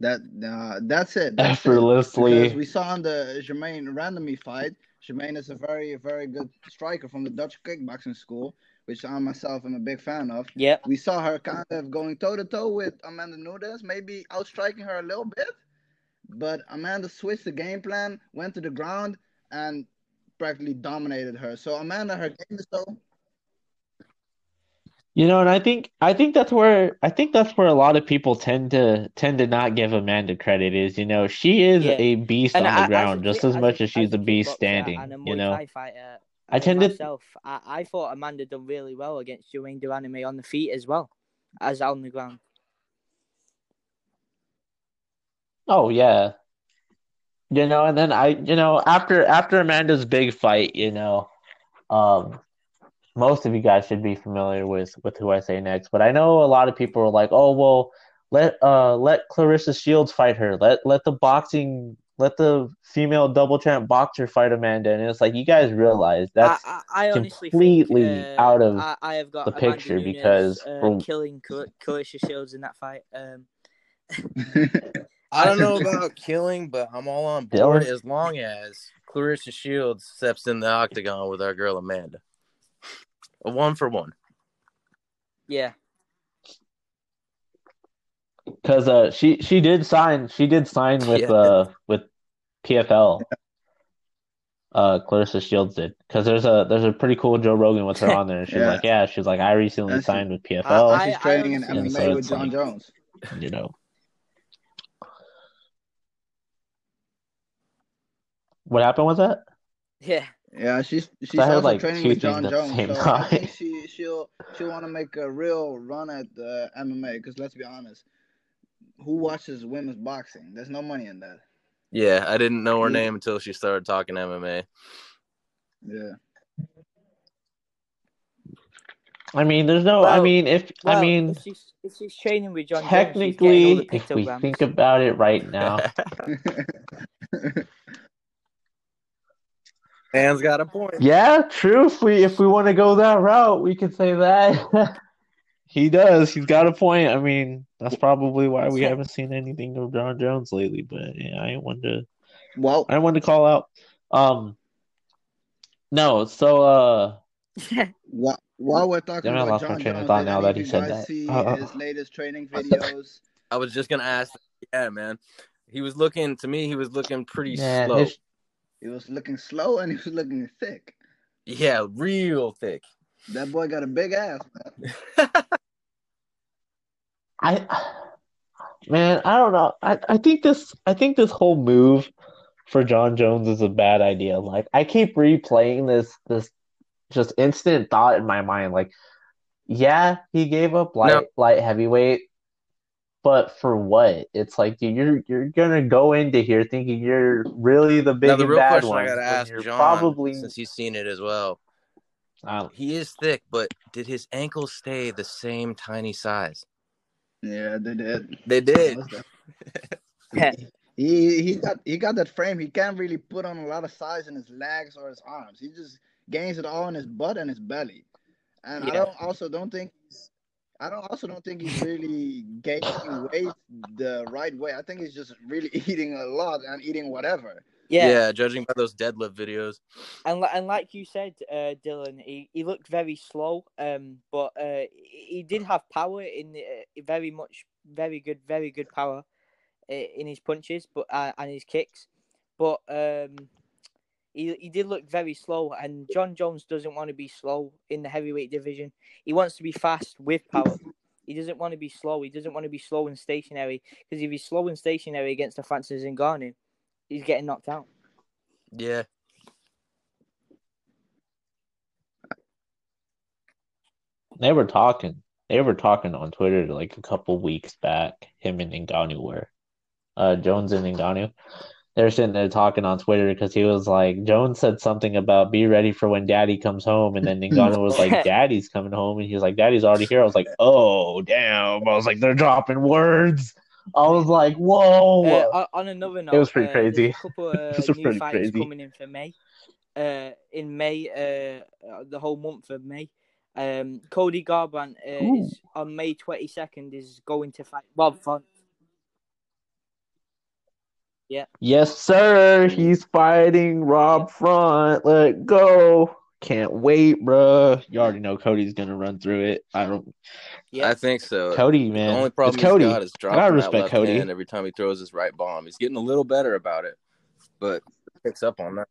That uh, that's it. That's effortlessly. It. we saw in the Germaine Randamie fight. Germaine is a very very good striker from the Dutch kickboxing school, which I myself am a big fan of. Yeah. We saw her kind of going toe to toe with Amanda Nunes, maybe outstriking her a little bit, but Amanda switched the game plan, went to the ground, and practically dominated her. So Amanda, her game is so you know, and I think I think that's where I think that's where a lot of people tend to tend to not give Amanda credit is, you know, she is yeah. a beast and on I, the ground just as much as she's a beast standing. you know, fighter, I tend myself, to I, I thought Amanda done really well against Germaine de Randamie on the feet as well as on the ground. Oh yeah. You know, and then I you know, after after Amanda's big fight, you know, um most of you guys should be familiar with with who I say next. But I know a lot of people are like, "Oh, well, let uh let Claressa Shields fight her. Let let the boxing let the female double champ boxer fight Amanda." And it's like you guys realize that's I, I, I completely think, uh, out of I, I, have got the Amanda picture Nunes, because uh, from... killing Claressa Shields in that fight. Um... I don't know about killing, but I'm all on board Dylan? as long as Claressa Shields steps in the octagon with our girl Amanda. A one for one. Yeah. Because uh, she she did sign she did sign with yeah. uh with PFL. Uh, Claressa Shields did because there's a there's a pretty cool Joe Rogan with her on there. She's yeah. like, yeah, she's like, I recently That's signed with PFL. I, she's training in MMA so with Jon like, Jones. You know. What happened with that? Yeah. Yeah, she's she's also like training with Jon Jones. So time. I think she she'll she'll want to make a real run at the MMA because let's be honest, who watches women's boxing? There's no money in that. Yeah, I didn't know her yeah. name until she started talking MMA. Yeah. I mean, there's no. Well, I mean, if well, I mean, if she's, if she's training with Jon, technically, Jones, if we think about it right now, Man's got a point. Yeah, true. If we if we want to go that route, we can say that. he does. He's got a point. I mean, that's probably why we haven't seen anything of Jon Jones lately. But yeah, I wanted to. Well, I wanted to call out. Um, no. So uh. while, while we're talking about lost Jon Jones, thought now that he said that. See uh, his latest training videos. I was just gonna ask. Yeah, man He was looking to me. He was looking pretty Man, slow. His... He was looking slow and he was looking thick. Yeah, real thick. That boy got a big ass. I, man, I don't know. I, I think this. I think this whole move for Jon Jones is a bad idea. Like I keep replaying this this just instant thought in my mind. Like, yeah, he gave up light no. light heavyweight, but for what? It's like you're you're gonna go into here thinking you're really the big now, the real bad question one. I gotta ask John, probably since he's seen it as well. Um, he is thick, but did his ankles stay the same tiny size? Yeah, they did. They did. he he got he got that frame. He can't really put on a lot of size in his legs or his arms. He just gains it all in his butt and his belly. And yeah. I don't also don't think I don't also don't think he's really gaining weight the right way. I think he's just really eating a lot and eating whatever. Yeah, yeah, judging by those deadlift videos. And and like you said, uh, Dylan, he, he looked very slow, um, but uh, he did have power in uh, very much, very good, very good power uh, in his punches, but uh, and his kicks. But um, he he did look very slow, and Jon Jones doesn't want to be slow in the heavyweight division. He wants to be fast with power. He doesn't want to be slow. He doesn't want to be slow and stationary because if he's slow and stationary against a Francis Ngannou, he's getting knocked out. Yeah. They were talking. They were talking on Twitter like a couple weeks back. Him and Ngannou were, uh, Jones and Ngannou they're sitting there talking on Twitter because he was like, Jones said something about be ready for when daddy comes home. And then Ngannou was like, daddy's coming home. And he was like, daddy's already here. I was like, oh, damn. I was like, they're dropping words. I was like, whoa. Uh, on another note, it was pretty uh, crazy. a couple of uh, new fights crazy. coming in for May. Uh, in May, uh, the whole month of May. Um, Cody Garbrandt uh, is on May 22nd is going to fight Rob Font. Yeah. Yes, sir. He's fighting Rob Font. Let go. Can't wait, bro. You already know Cody's gonna run through it. I don't. Yeah, I think so. Cody, man. The only problem it's Cody. got is dropping I respect that left Cody. hand every time he throws his right bomb. He's getting a little better about it, but picks up on that.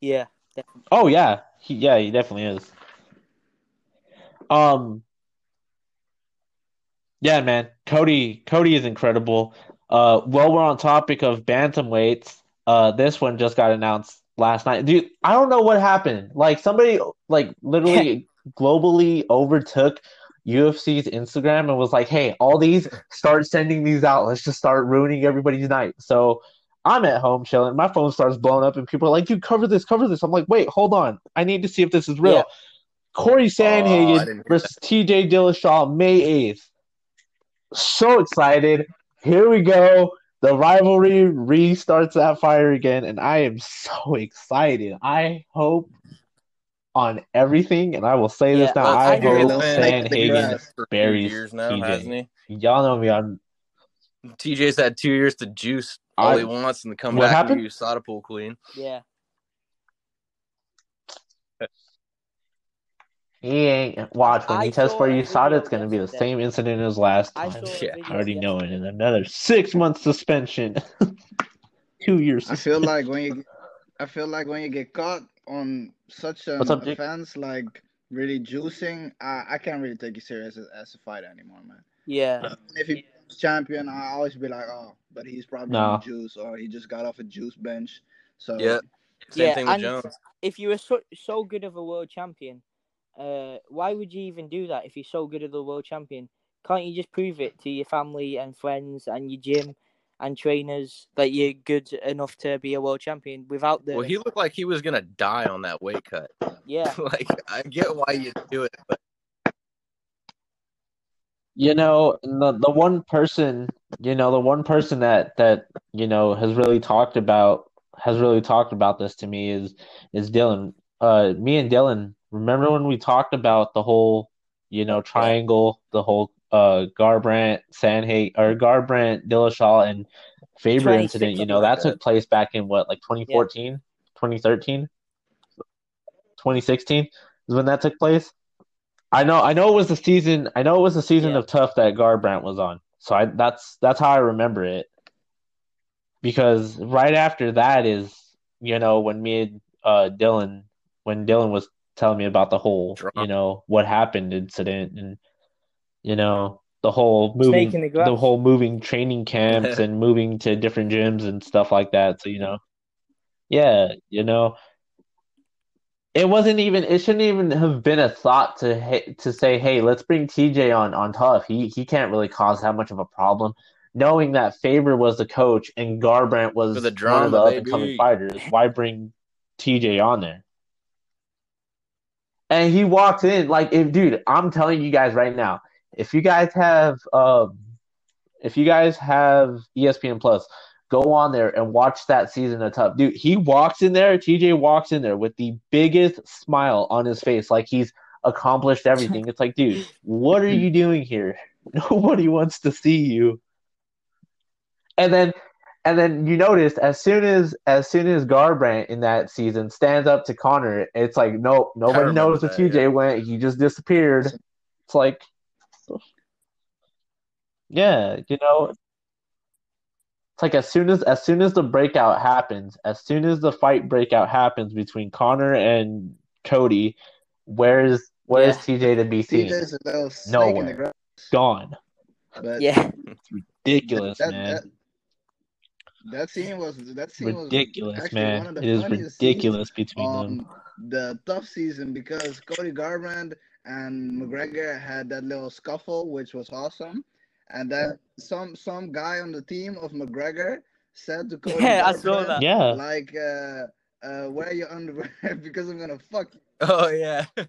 Yeah. Definitely. Oh yeah, he, yeah, he definitely is. Um. Yeah, man. Cody. Cody is incredible. Uh, while we're on topic of bantamweights, uh, this one just got announced last night. Dude, I don't know what happened. Like somebody, like literally globally overtook UFC's Instagram and was like, "Hey, all these, start sending these out. Let's just start ruining everybody's night." So I'm at home chilling. My phone starts blowing up, and people are like, "Dude, cover this, cover this." I'm like, "Wait, hold on. I need to see if this is real." Yeah. Corey Sandhagen oh, versus TJ Dillashaw, May 8th. So excited here we go. The rivalry restarts that fire again, and I am so excited. I hope on everything, and I will say this yeah, now. I, I hope Sandhagen buries years now, TJ. Y'all know me. I'm TJ's had two years to juice all I, he wants and come back happened? and use soda pool queen. Yeah. He ain't watch when I he tests for USADA, it's gonna be the same incident as last time. I, yeah, I already know it. And another six month suspension. Two years. I feel like when you I feel like when you get caught on such an up, offense like really juicing, I, I can't really take you serious as, as a fighter anymore, man. Yeah. if he's champion, I always be like, oh, but he's probably no. juice or he just got off a juice bench. So yeah, same yeah, thing with Jones. If you were so, so good of a world champion, uh, why would you even do that if you're so good at the world champion? Can't you just prove it to your family and friends and your gym and trainers that you're good enough to be a world champion without the? Well, he looked like he was gonna die on that weight cut. Yeah, like I get why you do it, but you know the the one person you know the one person that that you know has really talked about has really talked about this to me is is Dylan. Uh, me and Dylan Remember when we talked about the whole, you know, triangle, the whole uh Garbrandt, Sandhage or Garbrandt, Dillashaw, and Faber incident? You know, that, that took place back in what, like 2014, yeah. 2013, 2016 is when that took place. I know, I know it was the season. I know it was the season yeah. of TUF that Garbrandt was on. So I that's that's how I remember it. because right after that is you know when me and uh, Dylan when Dylan was telling me about the whole you know what happened incident and you know the whole moving the, the, whole moving training camps and moving to different gyms and stuff like that. So you know, yeah, you know, it wasn't even it shouldn't even have been a thought to to say, hey, let's bring TJ on on TUF. He he can't really cause that much of a problem. Knowing that Faber was the coach and Garbrandt was the drama, one of the up and coming fighters, why bring TJ on there? And he walks in like, if dude, I'm telling you guys right now, if you guys have um, if you guys have ESPN Plus, go on there and watch that season of TUF. Dude, he walks in there, TJ walks in there with the biggest smile on his face, like he's accomplished everything. It's like, dude, what are you doing here? Nobody wants to see you. And then and then you noticed as soon as as soon as Garbrandt in that season stands up to Conor, it's like nope, nobody knows where TJ yeah. went. He just disappeared. It's like yeah, you know, it's like as soon as as soon as the breakout happens, as soon as the fight breakout happens between Conor and Cody, where's where's yeah. TJ to be seen? Nowhere. Gone. But yeah, it's ridiculous, that, man. That, that scene was that scene ridiculous, was man. It is ridiculous between them. The TUF season because Cody Garbrandt and McGregor had that little scuffle, which was awesome. And then some some guy on the team of McGregor said to Cody, "Yeah, I saw that. Yeah, like, uh, uh, wear your underwear because I'm gonna fuck you." Oh yeah.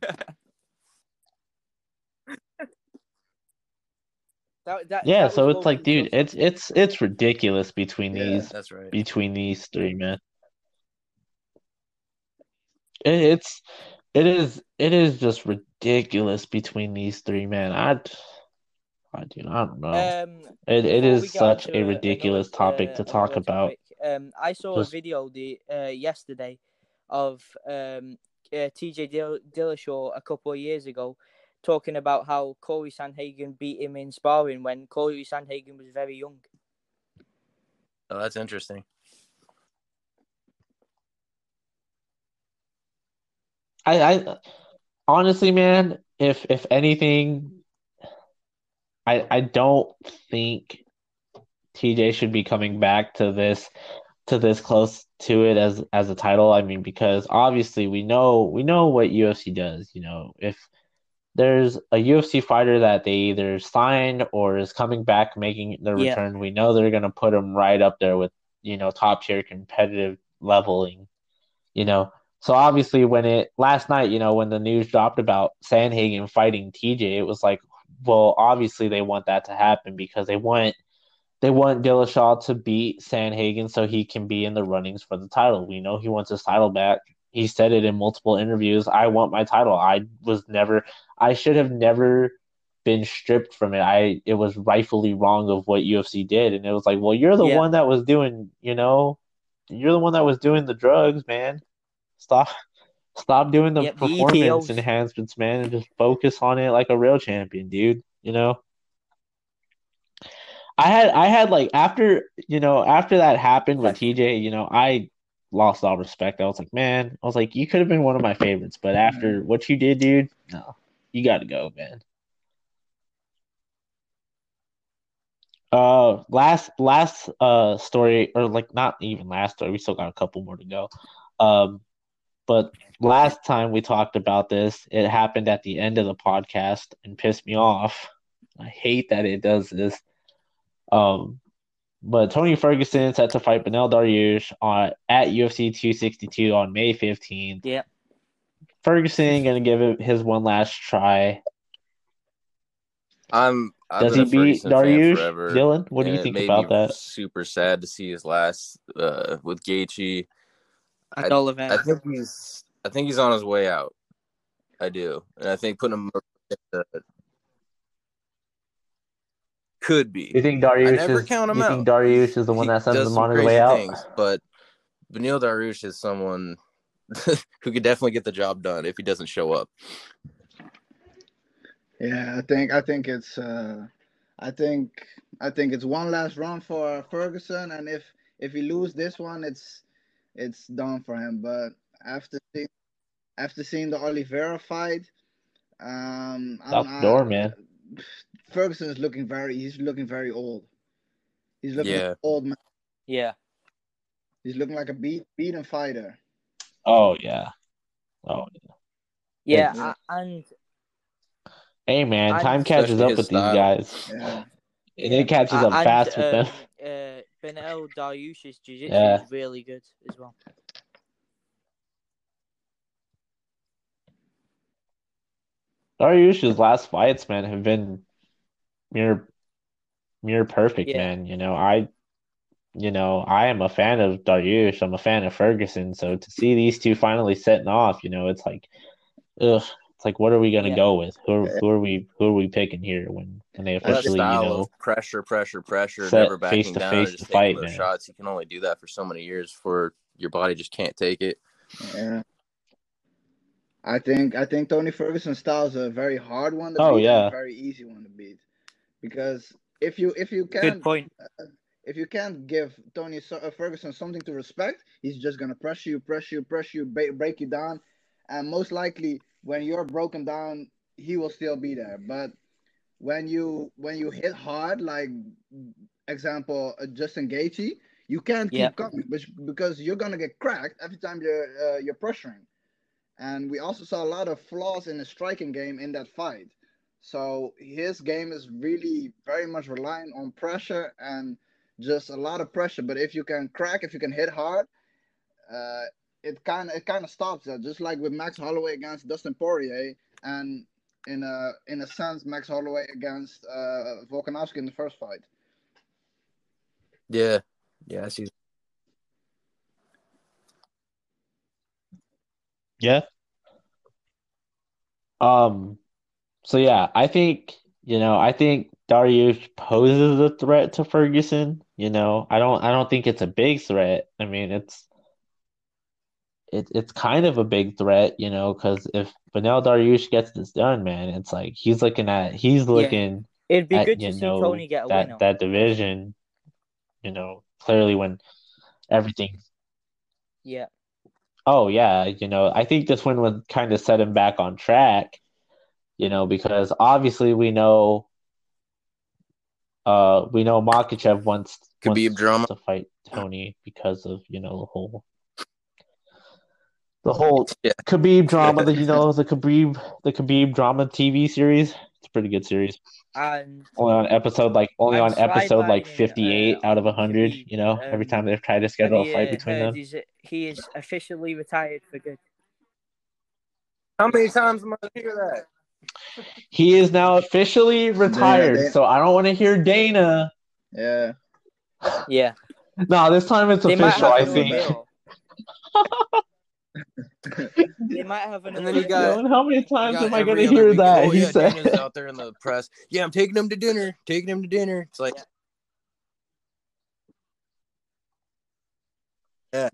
That, that, yeah, that so it's like, dude, it's it's it's ridiculous between yeah, these. That's right. Between these three, man. It, it's it is it is just ridiculous between these three, man. I I do I don't know. Um, it it is such a ridiculous another, topic uh, to talk about. Um, I saw Just... a video the uh, yesterday of um uh, TJ Dill- Dillashaw a couple of years ago talking about how Corey Sandhagen beat him in sparring when Corey Sandhagen was very young. Oh, that's interesting. I, I honestly, man, if if anything, I I don't think TJ should be coming back to this to this close to it as as a title. I mean, because obviously we know we know what UFC does. You know, if there's a UFC fighter that they either signed or is coming back making the yeah. return, we know they're gonna put him right up there with you know top tier competitive leveling. You know, so obviously when it last night, you know, when the news dropped about Sandhagen fighting TJ, it was like, well, obviously they want that to happen because they want they want Dillashaw to beat Sandhagen so he can be in the runnings for the title. We know he wants his title back. He said it in multiple interviews. I want my title. I was never I should have never been stripped from it. I it was rightfully wrong of what UFC did. And it was like, well, you're the yeah. one that was doing, you know, you're the one that was doing the drugs, man. Stop Stop doing the yep, performance enhancements, man, and just focus on it like a real champion, dude. You know. I had I had like after you know after that happened with TJ, you know, I lost all respect. I was like, man, I was like, you could have been one of my favorites, but after mm-hmm. what you did, dude, no, you got to go, man. Uh, last last uh story, or like not even last story. We still got a couple more to go. Um, but last time we talked about this, it happened at the end of the podcast and pissed me off. I hate that it does this. Um, but Tony Ferguson set to fight Beneil Dariush on at UFC 262 on May 15th. Yep. Ferguson gonna give it his one last try. I'm. I've Does he beat Dariush? Dylan, what do you think about that? Super sad to see his last uh, with Gaethje. I, I, think he's I think he's on his way out. I do, and I think putting him could be. You think Dariush? I never is, count him you out. think Dariush is the one he that sends him on his way out? Things, but Beneil Dariush is someone who could definitely get the job done if he doesn't show up. Yeah, I think I think it's uh I think I think it's one last run for Ferguson, and if if he lose this one, it's it's done for him. But after seeing, after seeing the Oliveira fight, um, Top door, man. Ferguson is looking very. He's looking very old. He's looking Yeah. like old man. Yeah. He's looking like a beat beaten fighter. Oh yeah. Oh Yeah, Yeah. a- and hey man, I- time catches up with style. these guys, Yeah. and it catches a- up and, fast with them. Uh, Beneil Dariush's jiu-jitsu Yeah. is really good as well. Dariush's last fights, man, have been near near perfect, Yeah. man. You know, I you know, I am a fan of Dariush. I'm a fan of Ferguson. So to see these two finally setting off, you know, it's like, ugh. It's like, what are we gonna Yeah. go with? Who are, who are we who are we picking here when when they That officially, you know, of pressure, pressure, pressure, set never backing face to down, face just to fight, those man. shots. You can only do that for so many years before your body just can't take it. Yeah. I think I think Tony Ferguson style is a very hard one to Oh, beat and yeah. a very easy one to beat. Because if you if you can't point. if you can't give Tony uh, Ferguson something to respect, he's just gonna press you, press you, press you, ba- break you down, and most likely when you're broken down, he will still be there. But when you when you hit hard, like example uh, Justin Gaethje, you can't keep Yeah. coming which- because you're gonna get cracked every time you're uh, you're pressuring. And we also saw a lot of flaws in his striking game in that fight. So his game is really very much relying on pressure and just a lot of pressure. But if you can crack, if you can hit hard, uh, it kind of it kind of stops that. Just like with Max Holloway against Dustin Poirier, and in a in a sense, Max Holloway against uh, Volkanovski in the first fight. Yeah, yeah, I see. Yeah. Um, so yeah, I think, you know, I think Dariush poses a threat to Ferguson. You know, I don't I don't think it's a big threat. I mean, it's it, it's kind of a big threat, you know, because if Beneil Dariush gets this done, man, it's like he's looking at he's looking It'd be at, good to see know, Tony get that winner. that division, you know, clearly when everything Yeah. Oh yeah, you know, I think this win would kind of set him back on track, you know, because obviously we know uh we know Makhachev wants Khabib wants drama. to fight Tony because of, you know, the whole the whole Yeah. Khabib drama that you know, the Khabib the Khabib drama TV series. It's a pretty good series. And Only on episode like only I'm on episode like 58 uh, out of on 100, you know, every Um, time they've tried to have schedule a fight uh, between heard them. he is officially retired for good. How many times am I gonna hear that? He is now officially retired, they- so I don't want to hear Dana. Yeah, Yeah. No, this time it's They official, I think. appeal. They might have an And then you got- Yo, and how many times am I going to hear that? Oh he yeah, said, Dana's out there in the press. Yeah, I'm taking him to dinner. Taking him to dinner. It's like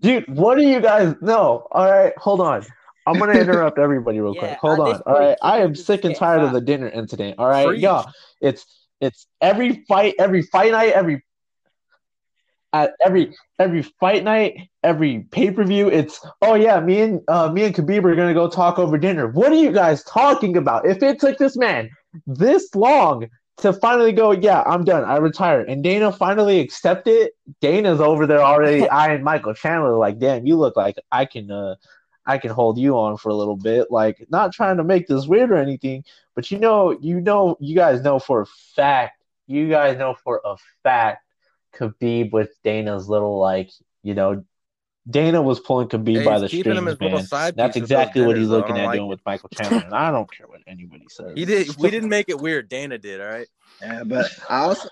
"Dude, what do you guys know?" All right, hold on. I'm going to interrupt everybody real Yeah, quick. Hold on. All right, I am sick and getting tired of the dinner incident. All right, Preach. y'all. It's it's every fight, every fight night, every at every every fight night, every pay per view. It's oh yeah, me and uh, me and Khabib are gonna go talk over dinner. What are you guys talking about? If it took this man this long to finally go, yeah, I'm done, I retire, and Dana finally accepted, Dana's over there already eyeing Michael Chandler like, damn, you look like I can uh I can hold you on for a little bit. Like, not trying to make this weird or anything, but you know, you know, you guys know for a fact, you guys know for a fact, Khabib with Dana's little like, you know, Dana was pulling Khabib Hey, by the keeping him strings, man. That's exactly what he's dinners, though. I looking at like doing it. with Michael Chandler, and I don't care what anybody says. he did. We didn't make it weird. Dana did. All right. yeah, but I also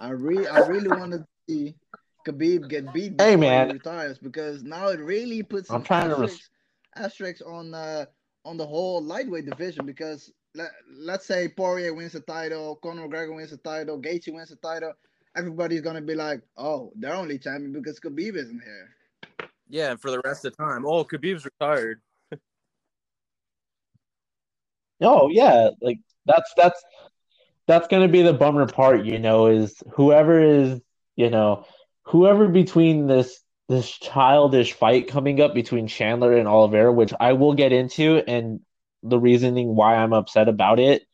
I really I really want to see Khabib get beat before Hey, man. he retires because now it really puts I'm some trying to res- asterisks, asterisks on uh on the whole lightweight division because let, let's say Poirier wins the title, Conor McGregor wins the title, Gaethje wins the title, everybody's gonna be like, oh, they're only champion because Khabib isn't here. Yeah, and for the rest of the time, oh, Khabib's retired. Oh yeah, like that's that's that's gonna be the bummer part, you know, is whoever is, you know, whoever between this this childish fight coming up between Chandler and Oliveira, which I will get into, and the reasoning why I'm upset about it.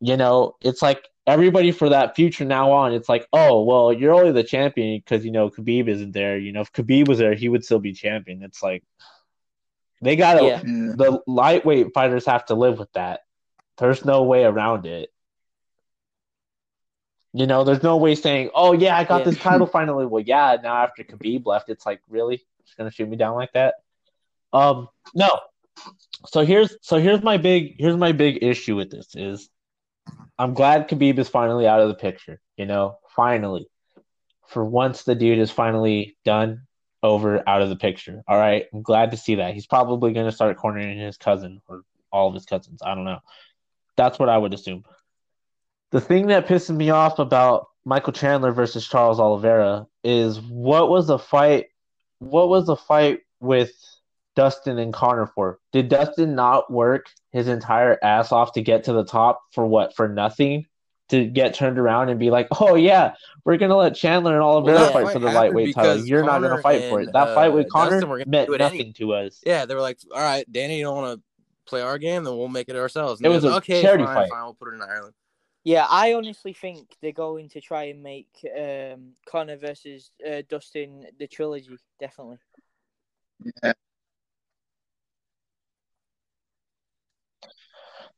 You know, it's like everybody for that future now on, it's like, oh well, you're only the champion because you know Khabib isn't there. You know, if Khabib was there, he would still be champion. It's like they gotta yeah. the lightweight fighters have to live with that. There's no way around it. You know, there's no way saying, "Oh yeah, I got yeah. this title finally." Well, yeah, now after Khabib left, it's like, really, just gonna shoot me down like that? Um, no. So here's so here's my big here's my big issue with this is, I'm glad Khabib is finally out of the picture. You know, finally, for once the dude is finally done over out of the picture. All right, I'm glad to see that. He's probably gonna start cornering his cousin or all of his cousins. I don't know. That's what I would assume the thing that pisses me off about Michael Chandler versus Charles Oliveira is what was the fight? What was the fight with Dustin and Conor for? Did Dustin not work his entire ass off to get to the top for what? For nothing? To get turned around and be like, oh yeah, we're gonna let Chandler and Oliveira well, fight for the lightweight title. You're Conor not gonna fight and, for it. That uh, fight with Conor meant nothing any- to us. Yeah, they were like, all right, Danny, you don't want to play our game, then we'll make it ourselves. And it was, was a okay, charity fine, fight. Fine, we'll put it in Ireland. Yeah, I honestly think they're going to try and make um, Conor versus uh, Dustin the trilogy. Definitely. Yeah.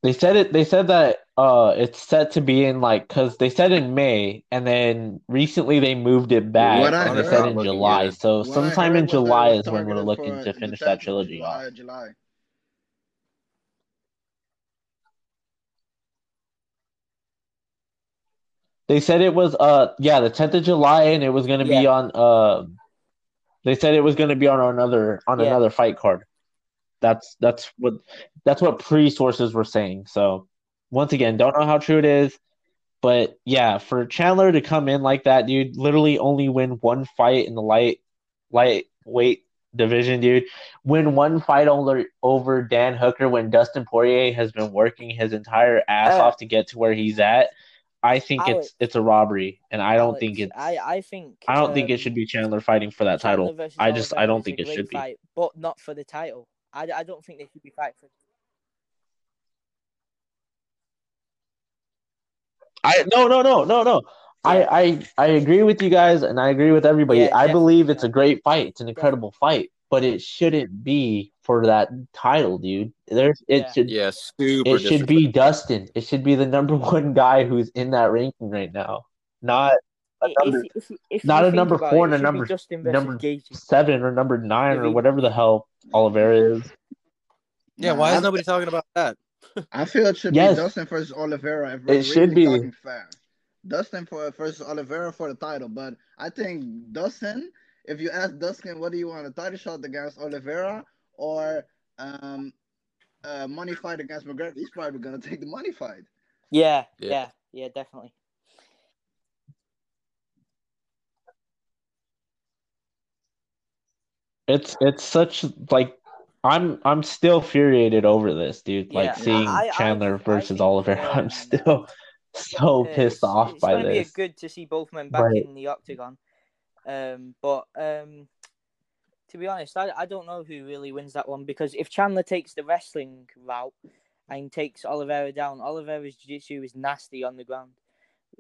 They said it. They said that uh, it's set to be in like because they said in May, and then recently they moved it back, what and they said in July. So what sometime in July is when we're looking to finish that trilogy July, off. July. They said it was uh yeah the tenth of July and it was gonna yeah. be on uh they said it was gonna be on another on yeah. another fight card. That's that's what that's what pre sources were saying. So once again, don't know how true it is. But yeah, for Chandler to come in like that, dude, literally only win one fight in the light lightweight division, dude. Win one fight over over Dan Hooker when Dustin Poirier has been working his entire ass uh, off to get to where he's at. I think Alex, it's it's a robbery, and I don't Alex, think it's. I I think. I don't um, think it should be Chandler fighting for that Chandler title. I just I don't think it should fight, be. But not for the title. I, I don't think they should be fighting for. I no no no no no. I, I I agree with you guys, and I agree with everybody. Yeah, I believe it's a great fight. It's an incredible fight, but it shouldn't be for that title, dude. There's it yeah. should yeah, it should be Dustin. It should be the number one guy who's in that ranking right now, not a number, if, if, if not a number four it, and a number number seven or number nine or whatever the hell Oliveira is. Yeah, why is nobody talking about that? I feel it should yes. be Dustin versus Oliveira. it really should be fair. Dustin for versus Oliveira for the title, but I think Dustin. If you ask Dustin, what do you want a title shot against Oliveira or um, a money fight against McGregor, he's probably gonna take the money fight. Yeah, yeah, yeah, yeah definitely. It's it's such like I'm I'm still infuriated over this, dude. Like yeah, seeing I, Chandler I, versus I Oliver, I'm still so pissed off by this. It's gonna be good to see both men back right. in the octagon. Um, but um, to be honest, I, I don't know who really wins that one because if Chandler takes the wrestling route and takes Oliveira down, Oliveira's jiu-jitsu is nasty on the ground.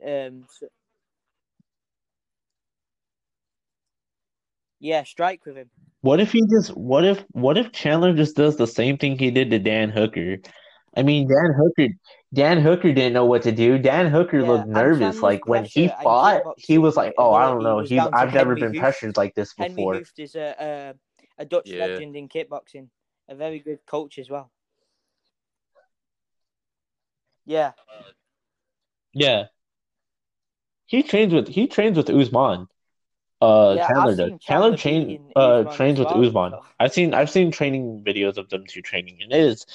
Um, so... yeah, strike with him. What if he just what if what if Chandler just does the same thing he did to Dan Hooker? I mean, Dan Hooker Dan Hooker didn't know what to do. Dan Hooker yeah, looked nervous. Like when he fought, he was like, "Oh, I don't know. He, I've never been pressured like this before." Henry Hooft is a a, a Dutch yeah. legend in kickboxing, a very good coach as well. Yeah. Yeah. He trains with he trains with Usman. Uh, yeah, Chandler does. Chandler, train, uh, trains with well, Usman. I've seen I've seen training videos of them two training, and it is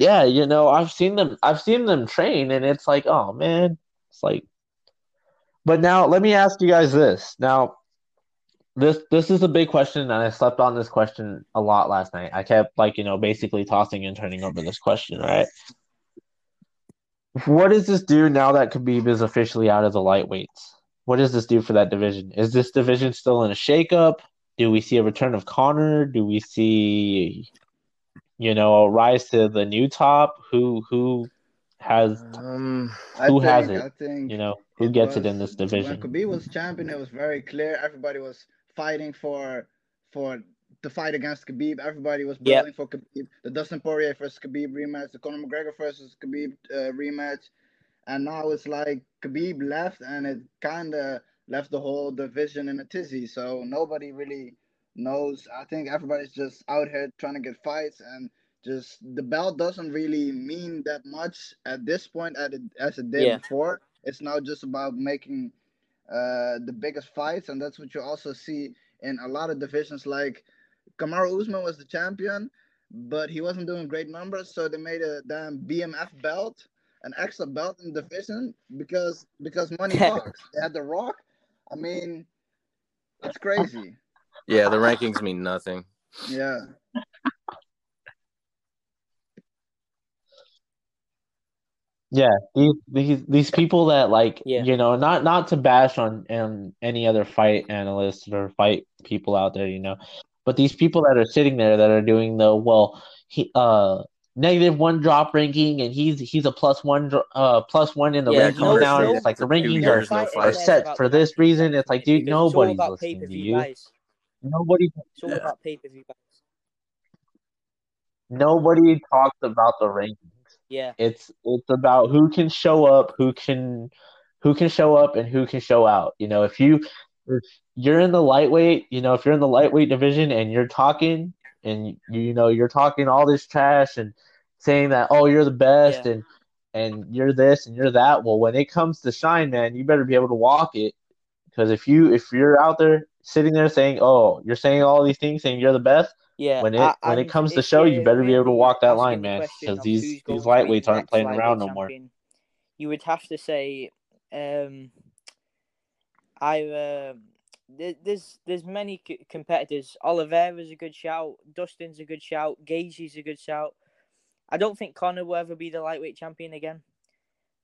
yeah, you know, I've seen them I've seen them train and it's like, oh man, it's like But now let me ask you guys this. Now this this is a big question and I slept on this question a lot last night. I kept like, you know, basically tossing and turning over this question, right? what does this do now that Khabib is officially out of the lightweights? What does this do for that division? Is this division still in a shakeup? Do we see a return of Conor? Do we see, you know, rise to the new top? Who who has um, who think, has it? I think you know who gets was, it in this division. When Khabib was champion, it was very clear. Everybody was fighting for for the fight against Khabib. Everybody was building yep. for Khabib. The Dustin Poirier versus Khabib rematch, the Conor McGregor versus Khabib uh, rematch, and now it's like Khabib left, and it kind of left the whole division in a tizzy. So nobody really knows. I think everybody's just out here trying to get fights, and just the belt doesn't really mean that much at this point as it did yeah. before. It's now just about making uh, the biggest fights, and that's what you also see in a lot of divisions like Kamaru Usman was the champion, but he wasn't doing great numbers, so they made a damn BMF belt, an extra belt in the division because because money talks. they had the Rock. I mean, it's crazy. Yeah, the rankings mean nothing. Yeah. Yeah, these these these people that like yeah. you know not not to bash on on any other fight analysts or fight people out there, you know, but these people that are sitting there that are doing the well, he uh negative one drop ranking, and he's he's a plus one uh plus one in the yeah, ranking now. It's like the rankings are, no are set for this reason. It's like, dude, nobody's listening to you. Guys. Nobody. It's all about pay per view. Nobody talks about the rankings. Yeah, it's it's about who can show up, who can who can show up, and who can show out. You know, if you if you're in the lightweight, you know, if you're in the lightweight division and you're talking and you, you know you're talking all this trash and saying that oh you're the best yeah. and and you're this and you're that, well when it comes to shine, man, you better be able to walk it because if you if you're out there sitting there saying oh you're saying all these things saying you're the best. Yeah, when it when it comes to show, you better be able to walk that line, man, because these these lightweights aren't playing around no more. You would have to say, um, I uh, there's there's many competitors. Oliveira's a good shout. Dustin's a good shout. Gaethje's a good shout. I don't think Conor will ever be the lightweight champion again.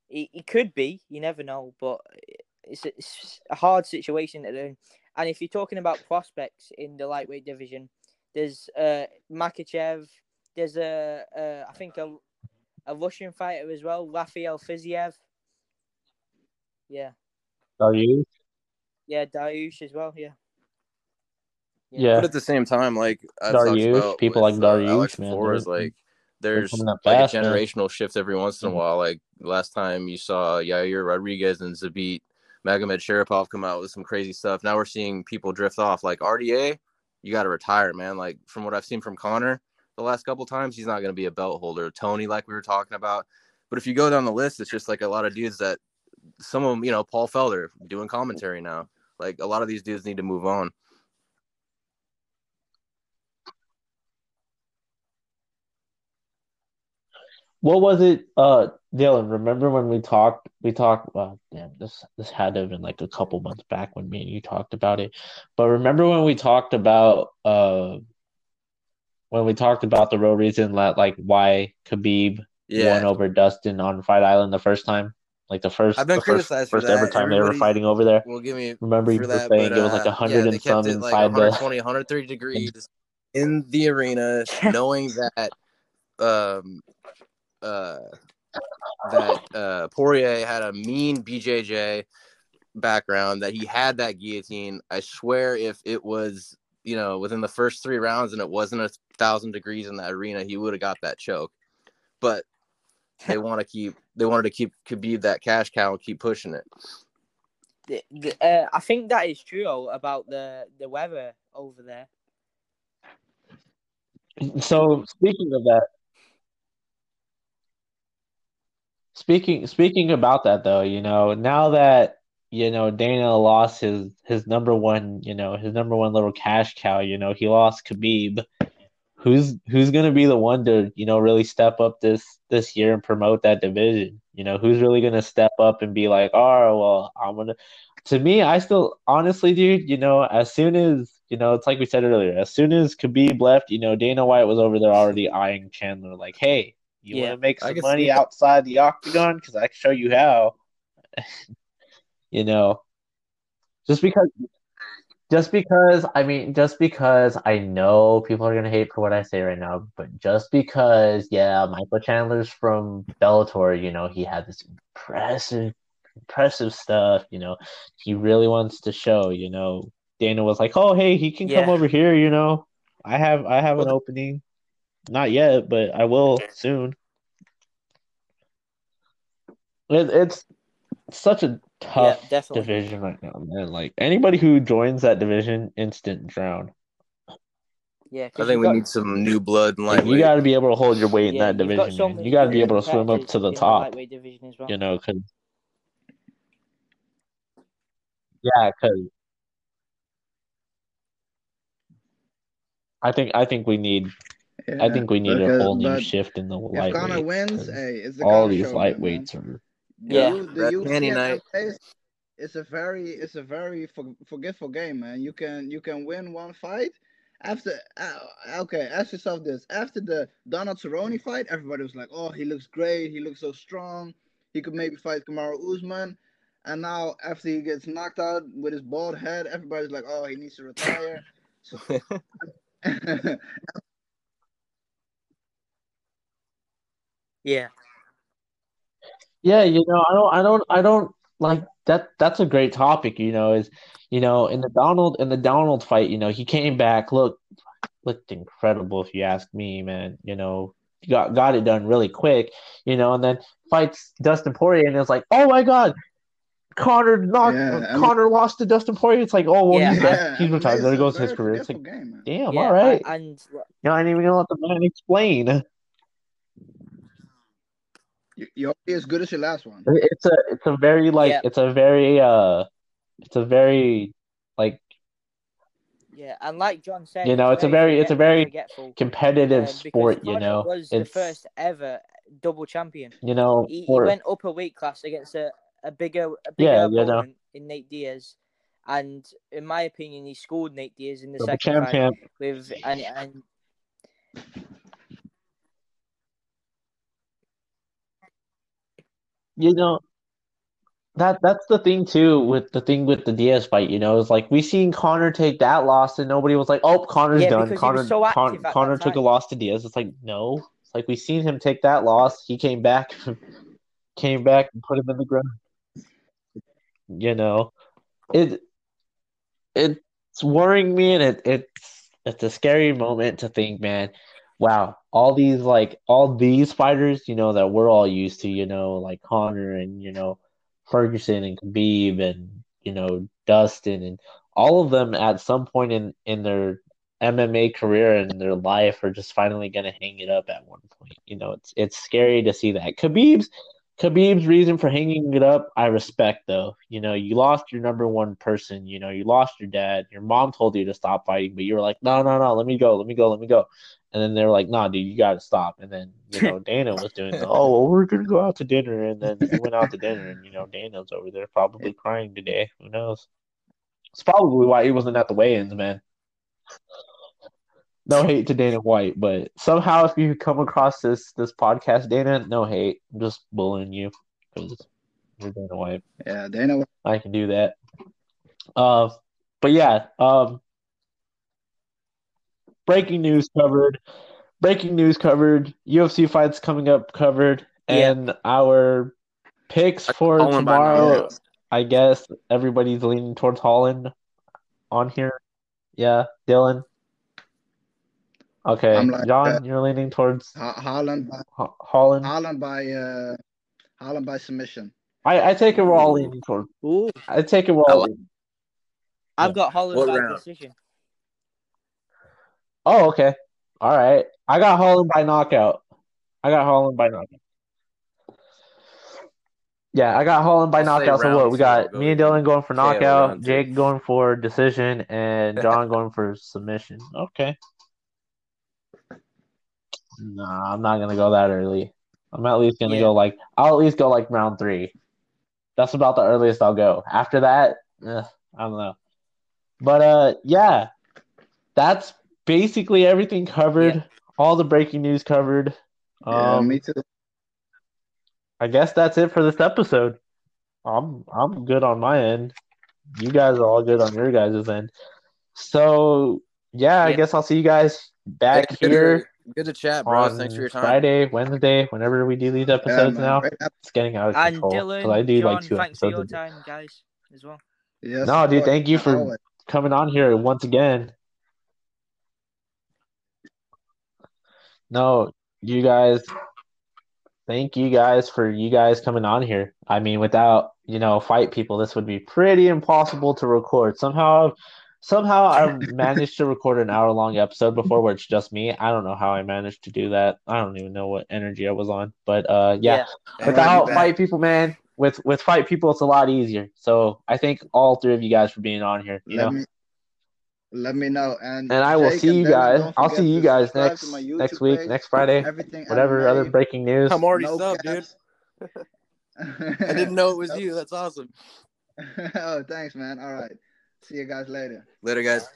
He, he could be. You never know, but it's, it's a hard situation to do. And if you're talking about prospects in the lightweight division, there's uh Makhachev, There's a uh, I think a a Russian fighter as well, Rafael Fiziev. Yeah. Are you? Yeah, Dariush as well. Yeah. Yeah. But at the same time, like Dariush, people with, like Dariush, uh, Alex man. Flores, like there's like fast, a generational man. shift every once in a while. Like last time you saw Yair Rodriguez and Zabit Magomedsharipov come out with some crazy stuff. Now we're seeing people drift off. Like RDA, you got to retire, man. Like from what I've seen from Conor the last couple times, he's not going to be a belt holder. Tony, like we were talking about. But if you go down the list, it's just like a lot of dudes that some of them, you know, Paul Felder doing commentary now. Like a lot of these dudes need to move on. What was it, uh, Dylan? Remember when we talked? We talked. Well, damn, this this had to have been like a couple months back when me and you talked about it. But remember when we talked about uh, when we talked about the real reason that like why Khabib yeah. won over Dustin on Fight Island the first time? Like the first, I've been criticized first, first ever time Everybody they were fighting over there. Will give me remember you that, saying but, uh, it was like uh, hundred yeah, and some inside like 120, 130 degrees in the arena, knowing that um uh that uh Poirier had a mean BJJ background, that he had that guillotine. I swear, if it was you know within the first three rounds and it wasn't a thousand degrees in that arena, he would have got that choke. But they want to keep they wanted to keep Khabib that cash cow and keep pushing it. The, the, uh, I think that is true about the the weather over there. So speaking of that, speaking speaking about that though, you know, now that you know Dana lost his his number one, you know, his number one little cash cow, you know, he lost Khabib who's who's going to be the one to you know really step up this this year and promote that division? You know who's really going to step up and be like oh well i'm going to to me i still honestly dude you know as soon as you know it's like we said earlier as soon as khabib left you know dana white was over there already eyeing chandler like hey You yeah. want to make some money outside the octagon? Because I can show you how. you know, just because, just because, I mean, just because I know people are gonna hate for what I say right now, but just because, yeah, Michael Chandler's from Bellator, you know, he had this impressive, impressive stuff. You know, he really wants to show. You know, Dana was like, "Oh, hey, he can yeah. come over here." You know, I have, I have an opening. Not yet, but I will soon. It, it's such a tough yeah, division right now, man. Like anybody who joins that division, instant drown. Yeah, I think we got, need some new blood and lightweight. You got to be able to hold your weight yeah, in that division. So you got to be able to swim up to the top. The well. You know, because yeah, because I think I think we need yeah, I think we need because, a whole new shift in the lightweight. If Conor wins, hey, it's all these lightweights are yeah, the, the night. It's a very, it's a very for, forgetful game, man. You can you can win one fight after. Uh, okay, ask yourself this: after the Donald Cerrone fight, everybody was like, "Oh, he looks great. He looks so strong. He could maybe fight Kamaru Usman." And now, after he gets knocked out with his bald head, everybody's like, "Oh, he needs to retire." So, yeah. Yeah, you know, I don't, I don't, I don't like that. That's a great topic. You know, is you know in the Donald in the Donald fight, you know, he came back, look, looked incredible if you ask me, man. You know, got got it done really quick. You know, and then fights Dustin Poirier, and it's like, oh my god, Conor knocked, yeah, Conor lost to Dustin Poirier. It's like, oh well, yeah. he's, yeah, he's retired. There goes his career. It's like, game, damn, yeah, all right. And you know, I ain't even gonna let the man explain. You're as good as your last one. It's a it's a very like yeah. it's a very uh it's a very like yeah, and like John said, you know, it's, it's a very it's a very competitive uh, sport. You know, was it's, the first ever double champion. You know, he, for... he went up a weight class against a, a bigger a bigger yeah, opponent know. in Nate Diaz, and in my opinion, he scored Nate Diaz in the double second champion. fight with and and you know that that's the thing too with the thing with the Diaz fight, you know, is like we seen Conor take that loss and nobody was like, "Oh, Conor's yeah, done." Connor so Con- Conor took a loss to Diaz. It's like no, it's like we seen him take that loss. He came back, came back and put him in the ground. You know, it it's worrying me, and it it's it's a scary moment to think, man wow, all these like all these fighters, you know, that we're all used to, you know, like Conor and you know Ferguson and Khabib and you know Dustin and all of them at some point in in their MMA career and their life are just finally gonna hang it up at one point. You know, it's it's scary to see that. Khabib's Khabib's reason for hanging it up, I respect though. You know, you lost your number one person. You know, you lost your dad. Your mom told you to stop fighting, but you were like, no, no, no, let me go, let me go, let me go. And then they were like, nah, dude, you got to stop. And then, you know, Dana was doing, oh, well, we're going to go out to dinner. And then he went out to dinner, and, you know, Dana's over there probably crying today. Who knows? It's probably why he wasn't at the weigh ins, man. No hate to Dana White, but somehow if you come across this this podcast, Dana, no hate. I'm just bullying you because you're Dana White. Yeah, Dana. I can do that. Uh, but yeah, um, breaking news covered. Breaking news covered. UFC fights coming up covered, and our picks for tomorrow. I guess everybody's leaning towards Holland on here. Yeah, Dylan. Okay, like, John, uh, you're leaning towards Holland. By, Holland. Holland by uh, Holland by submission. I, I take it we're all leaning towards. Ooh. I take it we're all. I've got Holland what by round? decision. Oh, okay. All right. I got Holland by knockout. I got Holland by knockout. Yeah, I got Holland by I'll knockout. So what? We got me and Dylan going for knockout, Jake going for decision, and John going for submission. Okay. Nah, I'm not gonna go that early. I'm at least gonna yeah. go like I'll at least go like round three. That's about the earliest I'll go. After that, eh, I don't know. But uh, yeah, that's basically everything covered. Yeah. All the breaking news covered. Um, yeah, me too. I guess that's it for this episode. I'm I'm good on my end. You guys are all good on your guys' end. So yeah, I guess I'll see you guys back here. Good to chat, bro. Thanks for your time. Friday, Wednesday, whenever we do these episodes yeah, now. It's getting out of and control. because I do John, like two thanks episodes. for your time, guys, as well. Yes, no, dude, thank you for coming on here once again. No, you guys thank you guys for you guys coming on here. I mean, without you know fight people, this would be pretty impossible to record. Somehow, somehow I managed to record an hour long episode before where it's just me. I don't know how I managed to do that. I don't even know what energy I was on, but uh, yeah, yeah. without fight people, man. With with fight people, it's a lot easier. So I thank all three of you guys for being on here. You Let know. Me- let me know. And and I will Jake see you guys. I'll see you guys next next week, page, next Friday. Everything whatever other breaking news. I'm already no subbed, dude. I didn't know it was you. That's awesome. oh, thanks, man. All right. See you guys later. Later, guys.